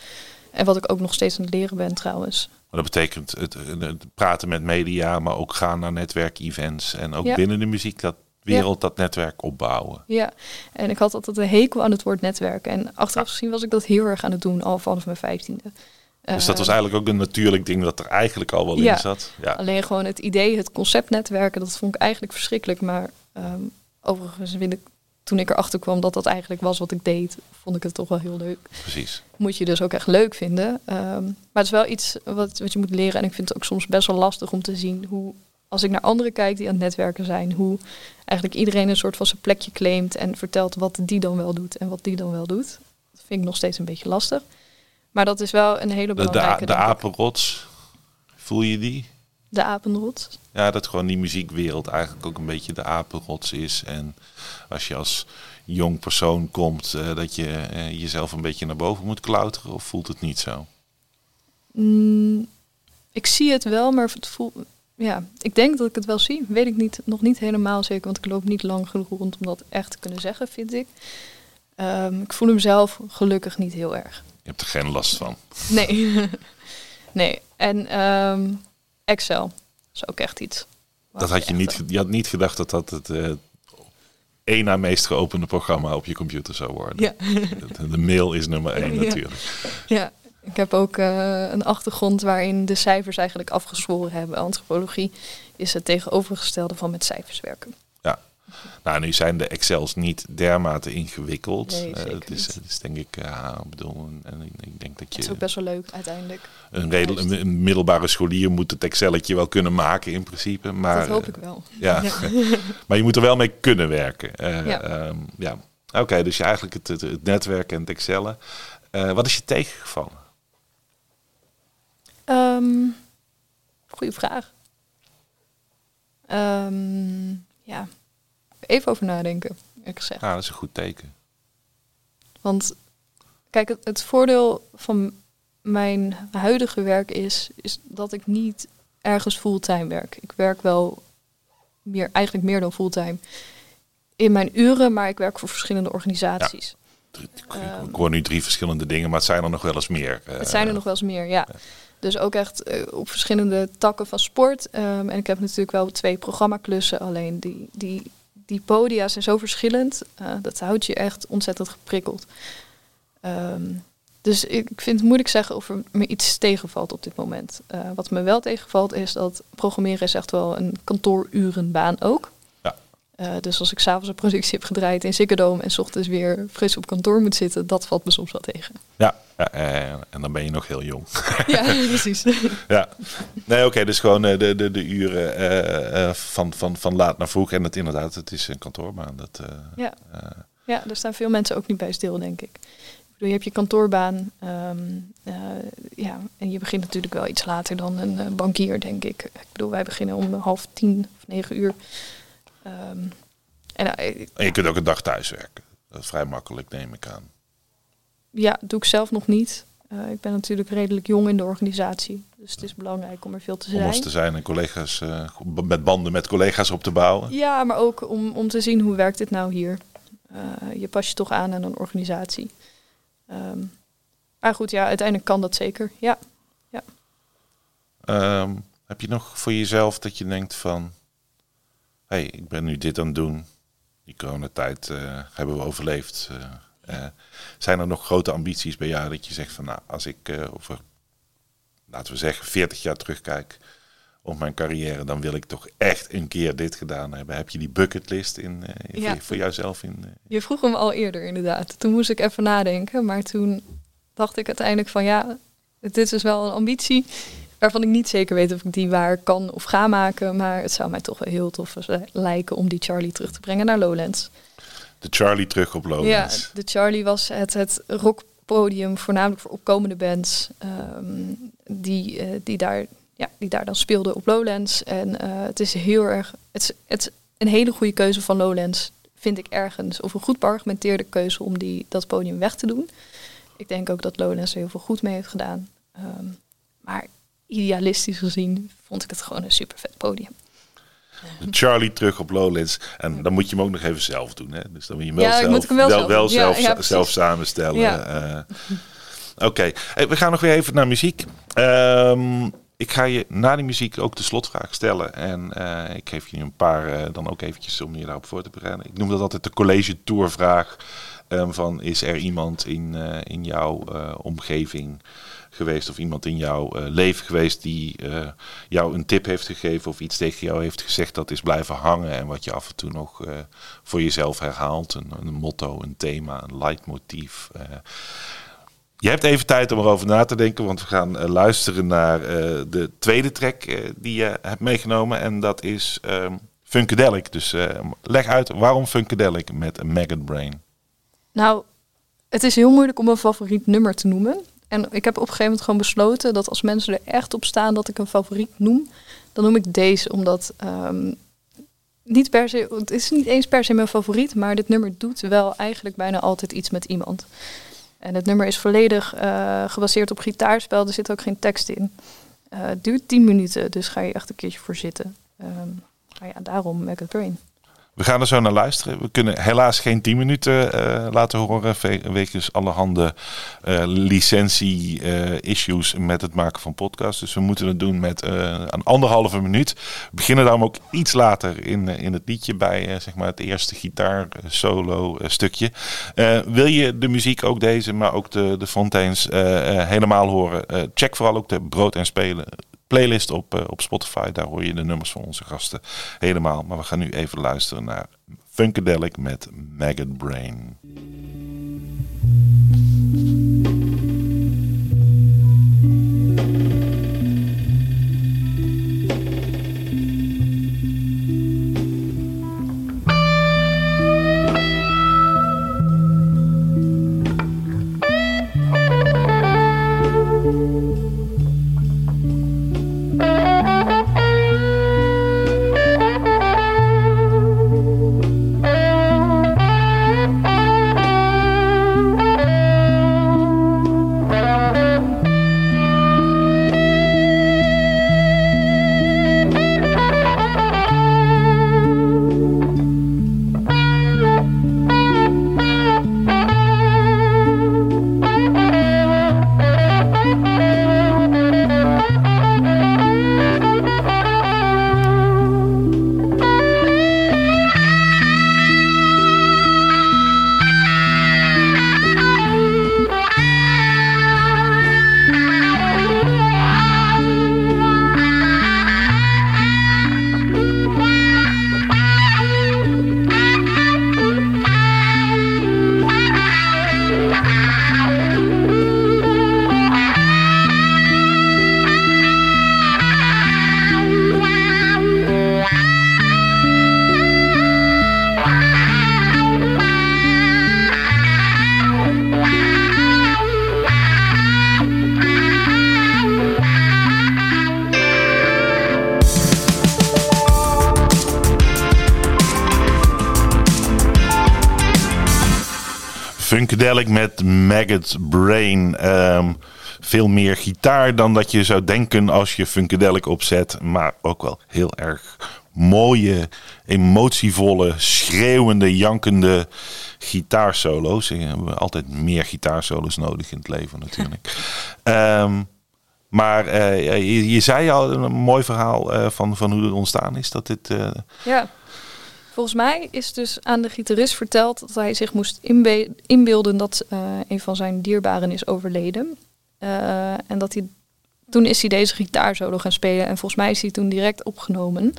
S2: En wat ik ook nog steeds aan het leren ben trouwens.
S1: Maar dat betekent het, het praten met media, maar ook gaan naar netwerkevents. En ook
S2: Ja.
S1: binnen de muziek, dat wereld, dat netwerk opbouwen.
S2: Ja, en ik had altijd een hekel aan het woord netwerken. En achteraf gezien was ik dat heel erg aan het doen, al vanaf mijn vijftiende.
S1: Dus dat was eigenlijk ook een natuurlijk ding dat er eigenlijk al wel
S2: Ja.
S1: in zat. Ja.
S2: Alleen gewoon het idee, het concept netwerken, dat vond ik eigenlijk verschrikkelijk. Maar ehm, overigens, vind ik, toen ik erachter kwam dat dat eigenlijk was wat ik deed, vond ik het toch wel heel leuk.
S1: Precies.
S2: Moet je dus ook echt leuk vinden. Ehm, maar het is wel iets wat, wat je moet leren. En ik vind het ook soms best wel lastig om te zien hoe, als ik naar anderen kijk die aan het netwerken zijn, hoe eigenlijk iedereen een soort van zijn plekje claimt en vertelt wat die dan wel doet en wat die dan wel doet. Dat vind ik nog steeds een beetje lastig. Maar dat is wel een hele
S1: De, de,
S2: belangrijke.
S1: de
S2: ik.
S1: apenrots, voel je die?
S2: De apenrot.
S1: Ja, dat gewoon die muziekwereld eigenlijk ook een beetje de apenrots is. En als je als jong persoon komt, eh, dat je eh, jezelf een beetje naar boven moet klauteren, of voelt het niet zo?
S2: Mm, ik zie het wel, maar het voel, ja, ik denk dat ik het wel zie. Weet ik niet, nog niet helemaal zeker, want ik loop niet lang genoeg rond om dat echt te kunnen zeggen, vind ik. Ehm, ik voel hem zelf gelukkig niet heel erg.
S1: Je hebt er geen last van.
S2: Nee. [LAUGHS] nee. En ehm, Excel is ook echt iets.
S1: Dat had je
S2: echt,
S1: niet, je had niet gedacht dat dat het één na meest geopende programma op je computer zou worden.
S2: Ja.
S1: De, de mail is nummer één
S2: Ja.
S1: natuurlijk.
S2: Ja, ik heb ook eh, een achtergrond waarin de cijfers eigenlijk afgezworen hebben. Antropologie is het tegenovergestelde van met cijfers werken.
S1: Nou, nu zijn de Excels niet dermate ingewikkeld.
S2: Nee,
S1: Eh, het, is, het is denk ik, ja, ik bedoel, en, ik denk dat
S2: Het is
S1: je
S2: ook best wel leuk uiteindelijk.
S1: een, redel, een, een middelbare scholier moet het Excelletje wel kunnen maken in principe. Maar,
S2: dat hoop
S1: eh,
S2: ik wel.
S1: Ja, [LAUGHS] maar je moet er wel mee kunnen werken. Eh,
S2: Ja.
S1: ehm, ja. Oké, dus je eigenlijk het, het, het netwerk en het excellen. Eh, wat is je tegengevallen?
S2: Ehm goeie vraag. Ehm, ja, even over nadenken, eerlijk gezegd.
S1: Ah, dat is een goed teken.
S2: Want kijk, het, het voordeel van mijn huidige werk is, is dat ik niet ergens fulltime werk. Ik werk wel meer, eigenlijk meer dan fulltime in mijn uren, maar ik werk voor verschillende organisaties.
S1: Ik hoor nu drie verschillende dingen, maar het zijn er nog wel eens meer. Eh,
S2: Het zijn er nog wel eens meer, ja. Dus ook echt eh, op verschillende takken van sport. Ehm, en ik heb natuurlijk wel twee programmaklussen. Alleen die, die, die podia zijn zo verschillend. eh, dat houdt je echt ontzettend geprikkeld. Ehm, dus ik ik vind het moeilijk zeggen of er me iets tegenvalt op dit moment. Eh, wat me wel tegenvalt is dat programmeren is echt wel een kantoorurenbaan ook.
S1: Ja.
S2: Eh, dus als ik s'avonds een productie heb gedraaid in Ziggo en 's ochtends weer fris op kantoor moet zitten, dat valt me soms wel tegen.
S1: Ja, ja, eh, en dan ben je nog heel jong. [LAUGHS]
S2: ja, precies. [LAUGHS]
S1: ja. Nee, oké, dus gewoon eh, de, de, de uren eh, van, van, van laat naar vroeg. En het inderdaad, het is een kantoorbaan. Dat,
S2: Ja. Ja, daar staan veel mensen ook niet bij stil, denk ik. Ik bedoel, je hebt je kantoorbaan. ehm, eh, ja, en je begint natuurlijk wel iets later dan een bankier, denk ik. Ik bedoel, wij beginnen om half tien of negen uur. Ehm, en
S1: en je kunt ook een dag thuis werken. Dat is vrij makkelijk, neem ik aan.
S2: Ja, doe ik zelf nog niet. Eh, ik ben natuurlijk redelijk jong in de organisatie. Dus het is belangrijk om er veel te
S1: Om
S2: zijn.
S1: te zijn en collega's, eh, met banden met collega's op te bouwen.
S2: Ja, maar ook om, om te zien hoe werkt dit nou hier. Eh, je pas je toch aan aan een organisatie. Ehm, maar goed, ja, uiteindelijk kan dat zeker. Ja,
S1: Ehm, heb je nog voor jezelf dat je denkt van... hé, hey, ik ben nu dit aan het doen. Die coronatijd hebben we overleefd. Eh, zijn er nog grote ambities bij jou dat je zegt van... nou, als ik eh, over, laten we zeggen, 40 jaar terugkijk op mijn carrière... dan wil ik toch echt een keer dit gedaan hebben. Heb je die bucketlist in, eh,
S2: Ja.
S1: voor, voor jouzelf in...
S2: je vroeg hem al eerder inderdaad. Toen moest ik even nadenken. Maar toen dacht ik uiteindelijk van ja, dit is wel een ambitie. Waarvan ik niet zeker weet of ik die waar kan of ga maken. Maar het zou mij toch wel heel tof lijken om die Charlie terug te brengen naar Lowlands.
S1: De Charlie terug op
S2: Ja,
S1: Lowlands.
S2: de Charlie was het, het rockpodium voornamelijk voor opkomende bands ehm, die, eh, die, daar, ja, die daar dan speelden op Lowlands. En eh, het is heel erg, het het een hele goede keuze van Lowlands, vind ik ergens. Of een goed beargumenteerde keuze om die, dat podium weg te doen. Ik denk ook dat Lowlands er heel veel goed mee heeft gedaan. Ehm, maar idealistisch gezien vond ik het gewoon een super vet podium.
S1: Charlie terug op Lowlands. En dan moet je hem ook nog even zelf doen. Hè? Dus dan moet je hem wel
S2: Ja,
S1: zelf,
S2: moet hem wel. Ja,
S1: zelf,
S2: ja, precies.
S1: zelf samenstellen. Eh. Oké, Hey, we gaan nog weer even naar muziek. Ehm, ik ga je na die muziek ook de slotvraag stellen. En eh, ik geef je nu een paar eh, dan ook eventjes om je daarop voor te bereiden. Ik noem dat altijd de college tour vraag. Ehm, van is er iemand in, in jouw omgeving geweest of iemand in jouw eh, leven geweest die eh, jou een tip heeft gegeven of iets tegen jou heeft gezegd dat is blijven hangen en wat je af en toe nog eh, voor jezelf herhaalt. Een, een motto, een thema, een leidmotief. Je hebt even tijd om erover na te denken, want we gaan luisteren naar de tweede track die je hebt meegenomen. En dat is ehm Funkadelic. Dus leg uit waarom Funkadelic met Maggot Brain.
S2: Nou, het is heel moeilijk om een favoriet nummer te noemen. En ik heb op een gegeven moment gewoon besloten dat als mensen er echt op staan dat ik een favoriet noem, dan noem ik deze. Omdat ehm, niet per se, het is niet eens per se mijn favoriet, maar dit nummer doet wel eigenlijk bijna altijd iets met iemand. En het nummer is volledig eh, gebaseerd op gitaarspel, er zit ook geen tekst in. Eh, het duurt 10 minuten, dus ga je echt een keertje voor zitten. Ehm, maar ja, daarom Brain.
S1: We gaan er zo naar luisteren. We kunnen helaas geen 10 minuten eh, laten horen. Ve- Wegens allerhande eh licentie-issues met het maken van podcasts. Dus we moeten het doen met eh, een anderhalve minuut. We beginnen daarom ook iets later in, eh, in het liedje bij eh, zeg maar het eerste gitaar-solo-stukje. Eh, wil je de muziek, ook deze, maar ook de, de Fontaines, eh, eh, helemaal horen? Eh, check vooral ook de Brood en Spelen playlist op, eh, op Spotify. Daar hoor je de nummers van onze gasten helemaal. Maar we gaan nu even luisteren naar Funkadelic met Maggot Brain. Brain. Ehm, veel meer gitaar dan dat je zou denken als je Funkadelic opzet. Maar ook wel heel erg mooie, emotievolle, schreeuwende, jankende gitaarsolo's. We hebben altijd meer gitaarsolo's nodig in het leven natuurlijk. [LAUGHS] Ehm, maar eh, je, je zei al een mooi verhaal eh, van, van hoe het ontstaan is. Dat dit, eh,
S2: Ja. Volgens mij is dus aan de gitarist verteld dat hij zich moest inbe- inbeelden dat eh, een van zijn dierbaren is overleden. Eh, en dat hij, toen is hij deze gitaarsolo gaan spelen en volgens mij is hij toen direct opgenomen.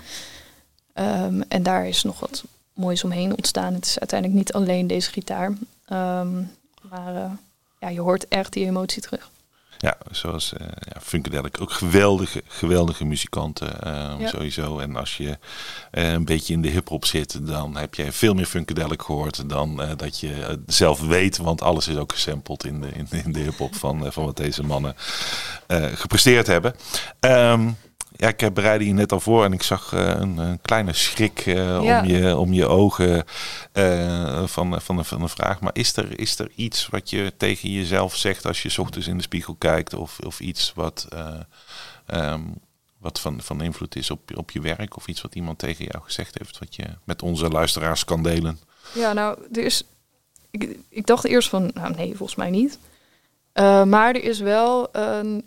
S2: Ehm, en daar is nog wat moois omheen ontstaan. Het is uiteindelijk niet alleen deze gitaar. Ehm, maar eh, ja, je hoort echt die emotie terug.
S1: Ja, zoals eh ja, Funkadelic. Ook geweldige, geweldige muzikanten eh,
S2: Ja.
S1: sowieso. En als je eh, een beetje in de hip-hop zit, dan heb je veel meer Funkadelic gehoord dan dat je zelf weet. Want alles is ook gesampled in de, in, in de hip-hop van, van wat deze mannen gepresteerd hebben. Ehm, ja, ik eh, bereidde je net al voor en ik zag eh, een, een kleine schrik eh,
S2: Ja.
S1: om, je, om je ogen van, van, de, van de vraag. Maar is er, is er iets wat je tegen jezelf zegt als je 's ochtends in de spiegel kijkt? Of, of iets wat, eh, ehm, wat van, van invloed is op, op je werk? Of iets wat iemand tegen jou gezegd heeft wat je met onze luisteraars kan delen?
S2: Ja, nou, er is. Ik, ik dacht eerst van, nou nee, volgens mij niet. Maar er is wel een.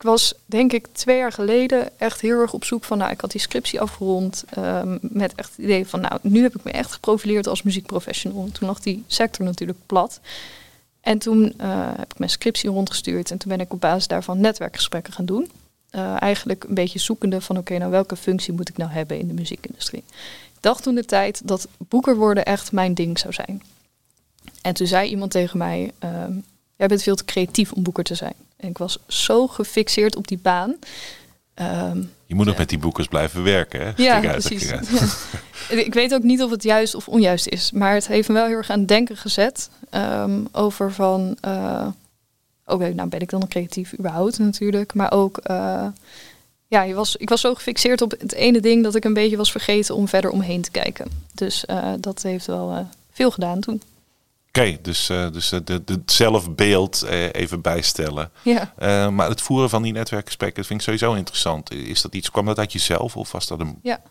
S2: Ik was denk ik twee jaar geleden echt heel erg op zoek van, nou, ik had die scriptie afgerond ehm, met echt het idee van, nou, nu heb ik me echt geprofileerd als muziekprofessional. Toen lag die sector natuurlijk plat. En toen eh, heb ik mijn scriptie rondgestuurd en toen ben ik op basis daarvan netwerkgesprekken gaan doen. Eh, eigenlijk een beetje zoekende van, oké, nou welke functie moet ik nou hebben in de muziekindustrie? Ik dacht toen de tijd dat boeker worden echt mijn ding zou zijn. En toen zei iemand tegen mij, ehm, jij bent veel te creatief om boeker te zijn. En ik was zo gefixeerd op die baan. Ehm,
S1: Je moet nog met die boekers blijven werken, hè?
S2: ja,
S1: uit,
S2: precies. Ja. [LAUGHS] Ik weet ook niet of het juist of onjuist is, maar het heeft me wel heel erg aan het denken gezet ehm, over van, eh, oké, nou ben ik dan nog creatief überhaupt natuurlijk, maar ook, eh, ja, je was, ik was zo gefixeerd op het ene ding dat ik een beetje was vergeten om verder omheen te kijken. Dus eh, dat heeft wel veel gedaan toen.
S1: Oké, dus, eh, dus eh, de, de, het zelfbeeld eh, even bijstellen.
S2: Ja.
S1: Maar het voeren van die netwerkgesprekken dat vind ik sowieso interessant. Is dat iets, kwam dat uit jezelf of was dat een...
S2: Ja.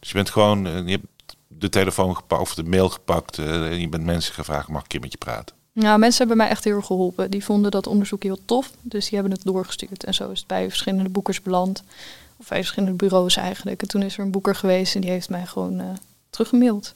S1: Dus je bent gewoon, je hebt de telefoon gepakt of de mail gepakt en je bent mensen gevraagd, mag ik een met je praten?
S2: Nou, mensen hebben mij echt heel erg geholpen. Die vonden dat onderzoek heel tof, dus die hebben het doorgestuurd. En zo is het bij verschillende boekers beland. Of bij verschillende bureaus eigenlijk. En toen is er een boeker geweest en die heeft mij gewoon teruggemaild.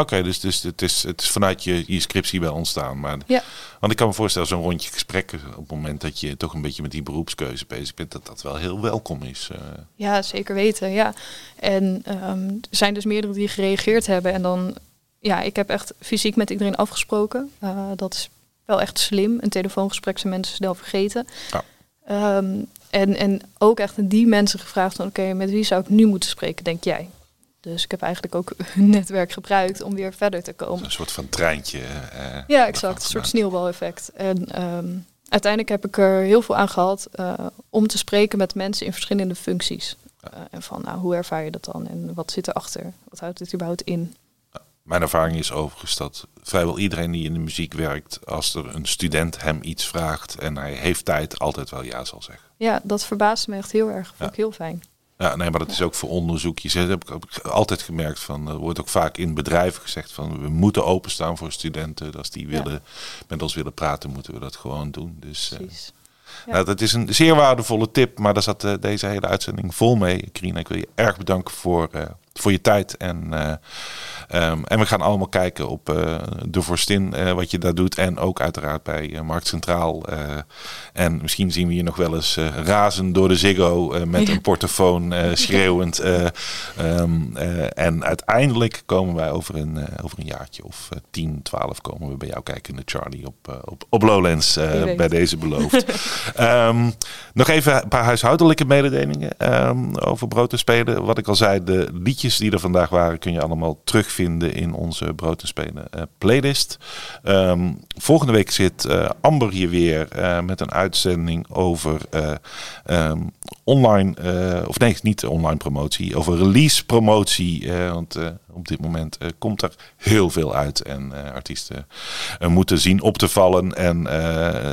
S1: Oké, dus, dus het, is, het is vanuit je, je scriptie wel ontstaan. Maar,
S2: Ja.
S1: Want ik kan me voorstellen, zo'n rondje gesprekken op het moment dat je toch een beetje met die beroepskeuze bezig bent, dat dat wel heel welkom is. eh.
S2: Ja, zeker weten. Ja. En ehm, er zijn dus meerdere die gereageerd hebben. En dan, ja, ik heb echt fysiek met iedereen afgesproken. Eh, dat is wel echt slim. Een telefoongesprek zijn mensen snel vergeten.
S1: Ja.
S2: Ehm, en, en ook echt die mensen gevraagd van, oké, met wie zou ik nu moeten spreken, denk jij? Dus ik heb eigenlijk ook [LAUGHS] hun netwerk gebruikt om weer verder te komen.
S1: Een soort van treintje. eh,
S2: Ja, exact. Een soort sneeuwbaleffect. En ehm, uiteindelijk heb ik er heel veel aan gehad eh, om te spreken met mensen in verschillende functies. Eh, en van, nou, hoe ervaar je dat dan? En wat zit erachter? Wat houdt dit überhaupt in?
S1: Mijn ervaring is overigens dat vrijwel iedereen die in de muziek werkt, als er een student hem iets vraagt en hij heeft tijd, altijd wel ja zal zeggen.
S2: Ja, dat verbaasde me echt heel erg. Vond
S1: Ja.
S2: ik heel fijn.
S1: Ja, nee, maar dat is ook voor onderzoekjes. Dat heb ik altijd gemerkt van. Er wordt ook vaak in bedrijven gezegd van we moeten openstaan voor studenten. Als die
S2: Ja.
S1: willen, met ons willen praten, moeten we dat gewoon doen. Dus eh,
S2: Precies. Ja.
S1: nou, dat is een zeer waardevolle tip. Maar daar zat eh, deze hele uitzending vol mee. Karina, ik wil je erg bedanken voor, eh, voor je tijd. En, eh, ehm, en we gaan allemaal kijken op eh, de Vorstin, eh, wat je daar doet. En ook uiteraard bij Markt Centraal. en misschien zien we je nog wel eens razen door de Ziggo met
S2: Ja.
S1: een portofoon schreeuwend. eh, ehm, eh, en uiteindelijk komen wij over een, over een jaartje of eh, 10, 12 komen we bij jou kijken in de Charlie op, op, op Lowlands. bij deze beloofd. [LAUGHS] Ehm, nog even een paar huishoudelijke mededelingen over Brood en Spelen. Wat ik al zei, de liedjes die er vandaag waren kun je allemaal terugvinden in onze Brood en Spelen eh, playlist. Ehm, volgende week zit eh, Amber hier weer eh, met een uitzending over eh, ehm, online, eh, of nee, niet online promotie, over release promotie. eh, want eh, op dit moment komt er heel veel uit en artiesten moeten zien op te vallen. En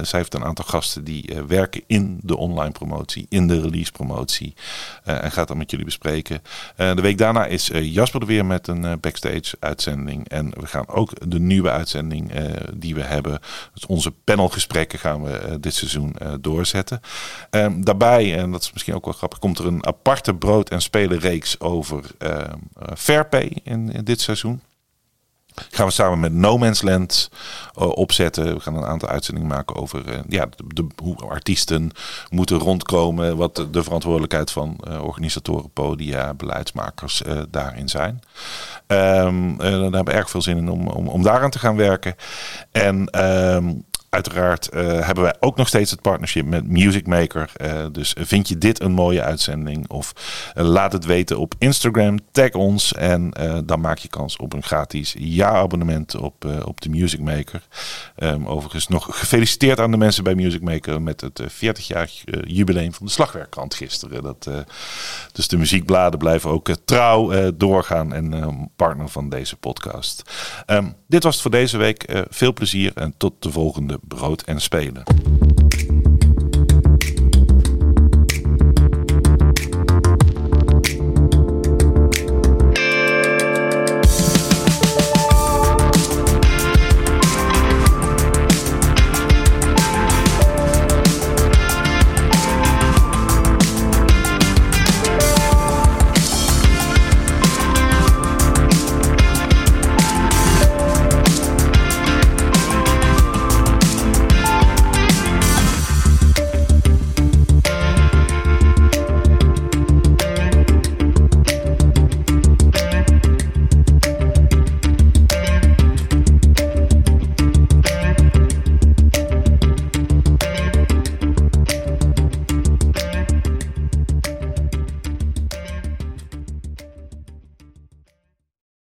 S1: zij heeft een aantal gasten die werken in de online promotie, in de release promotie. en gaat dat met jullie bespreken. De week daarna is Jasper er weer met een backstage uitzending. En we gaan ook de nieuwe uitzending die we hebben, dus onze panelgesprekken gaan we dit seizoen doorzetten. Ehm, daarbij, en dat is misschien ook wel grappig, komt er een aparte brood- en spelenreeks over ehm, eh, Fairpay in, in dit seizoen. Gaan we samen met No Man's Land eh, opzetten. We gaan een aantal uitzendingen maken over eh, ja, de, hoe artiesten moeten rondkomen. Wat de, de verantwoordelijkheid van organisatoren, podia, beleidsmakers daarin zijn. Ehm eh, daar hebben we erg veel zin in om, om, om daaraan te gaan werken. En ehm, Uiteraard eh, hebben wij ook nog steeds het partnership met Music Maker. Eh, dus vind je dit een mooie uitzending? Of eh, laat het weten op Instagram. Tag ons en dan maak je kans op een gratis jaarabonnement op, op de Music Maker. Ehm, overigens nog gefeliciteerd aan de mensen bij Music Maker met het eh, 40-jarig eh, jubileum van de Slagwerkkrant gisteren. Dat, dus de muziekbladen blijven ook trouw doorgaan en partner van deze podcast. Ehm, dit was het voor deze week. Veel plezier en tot de volgende Brood en Spelen.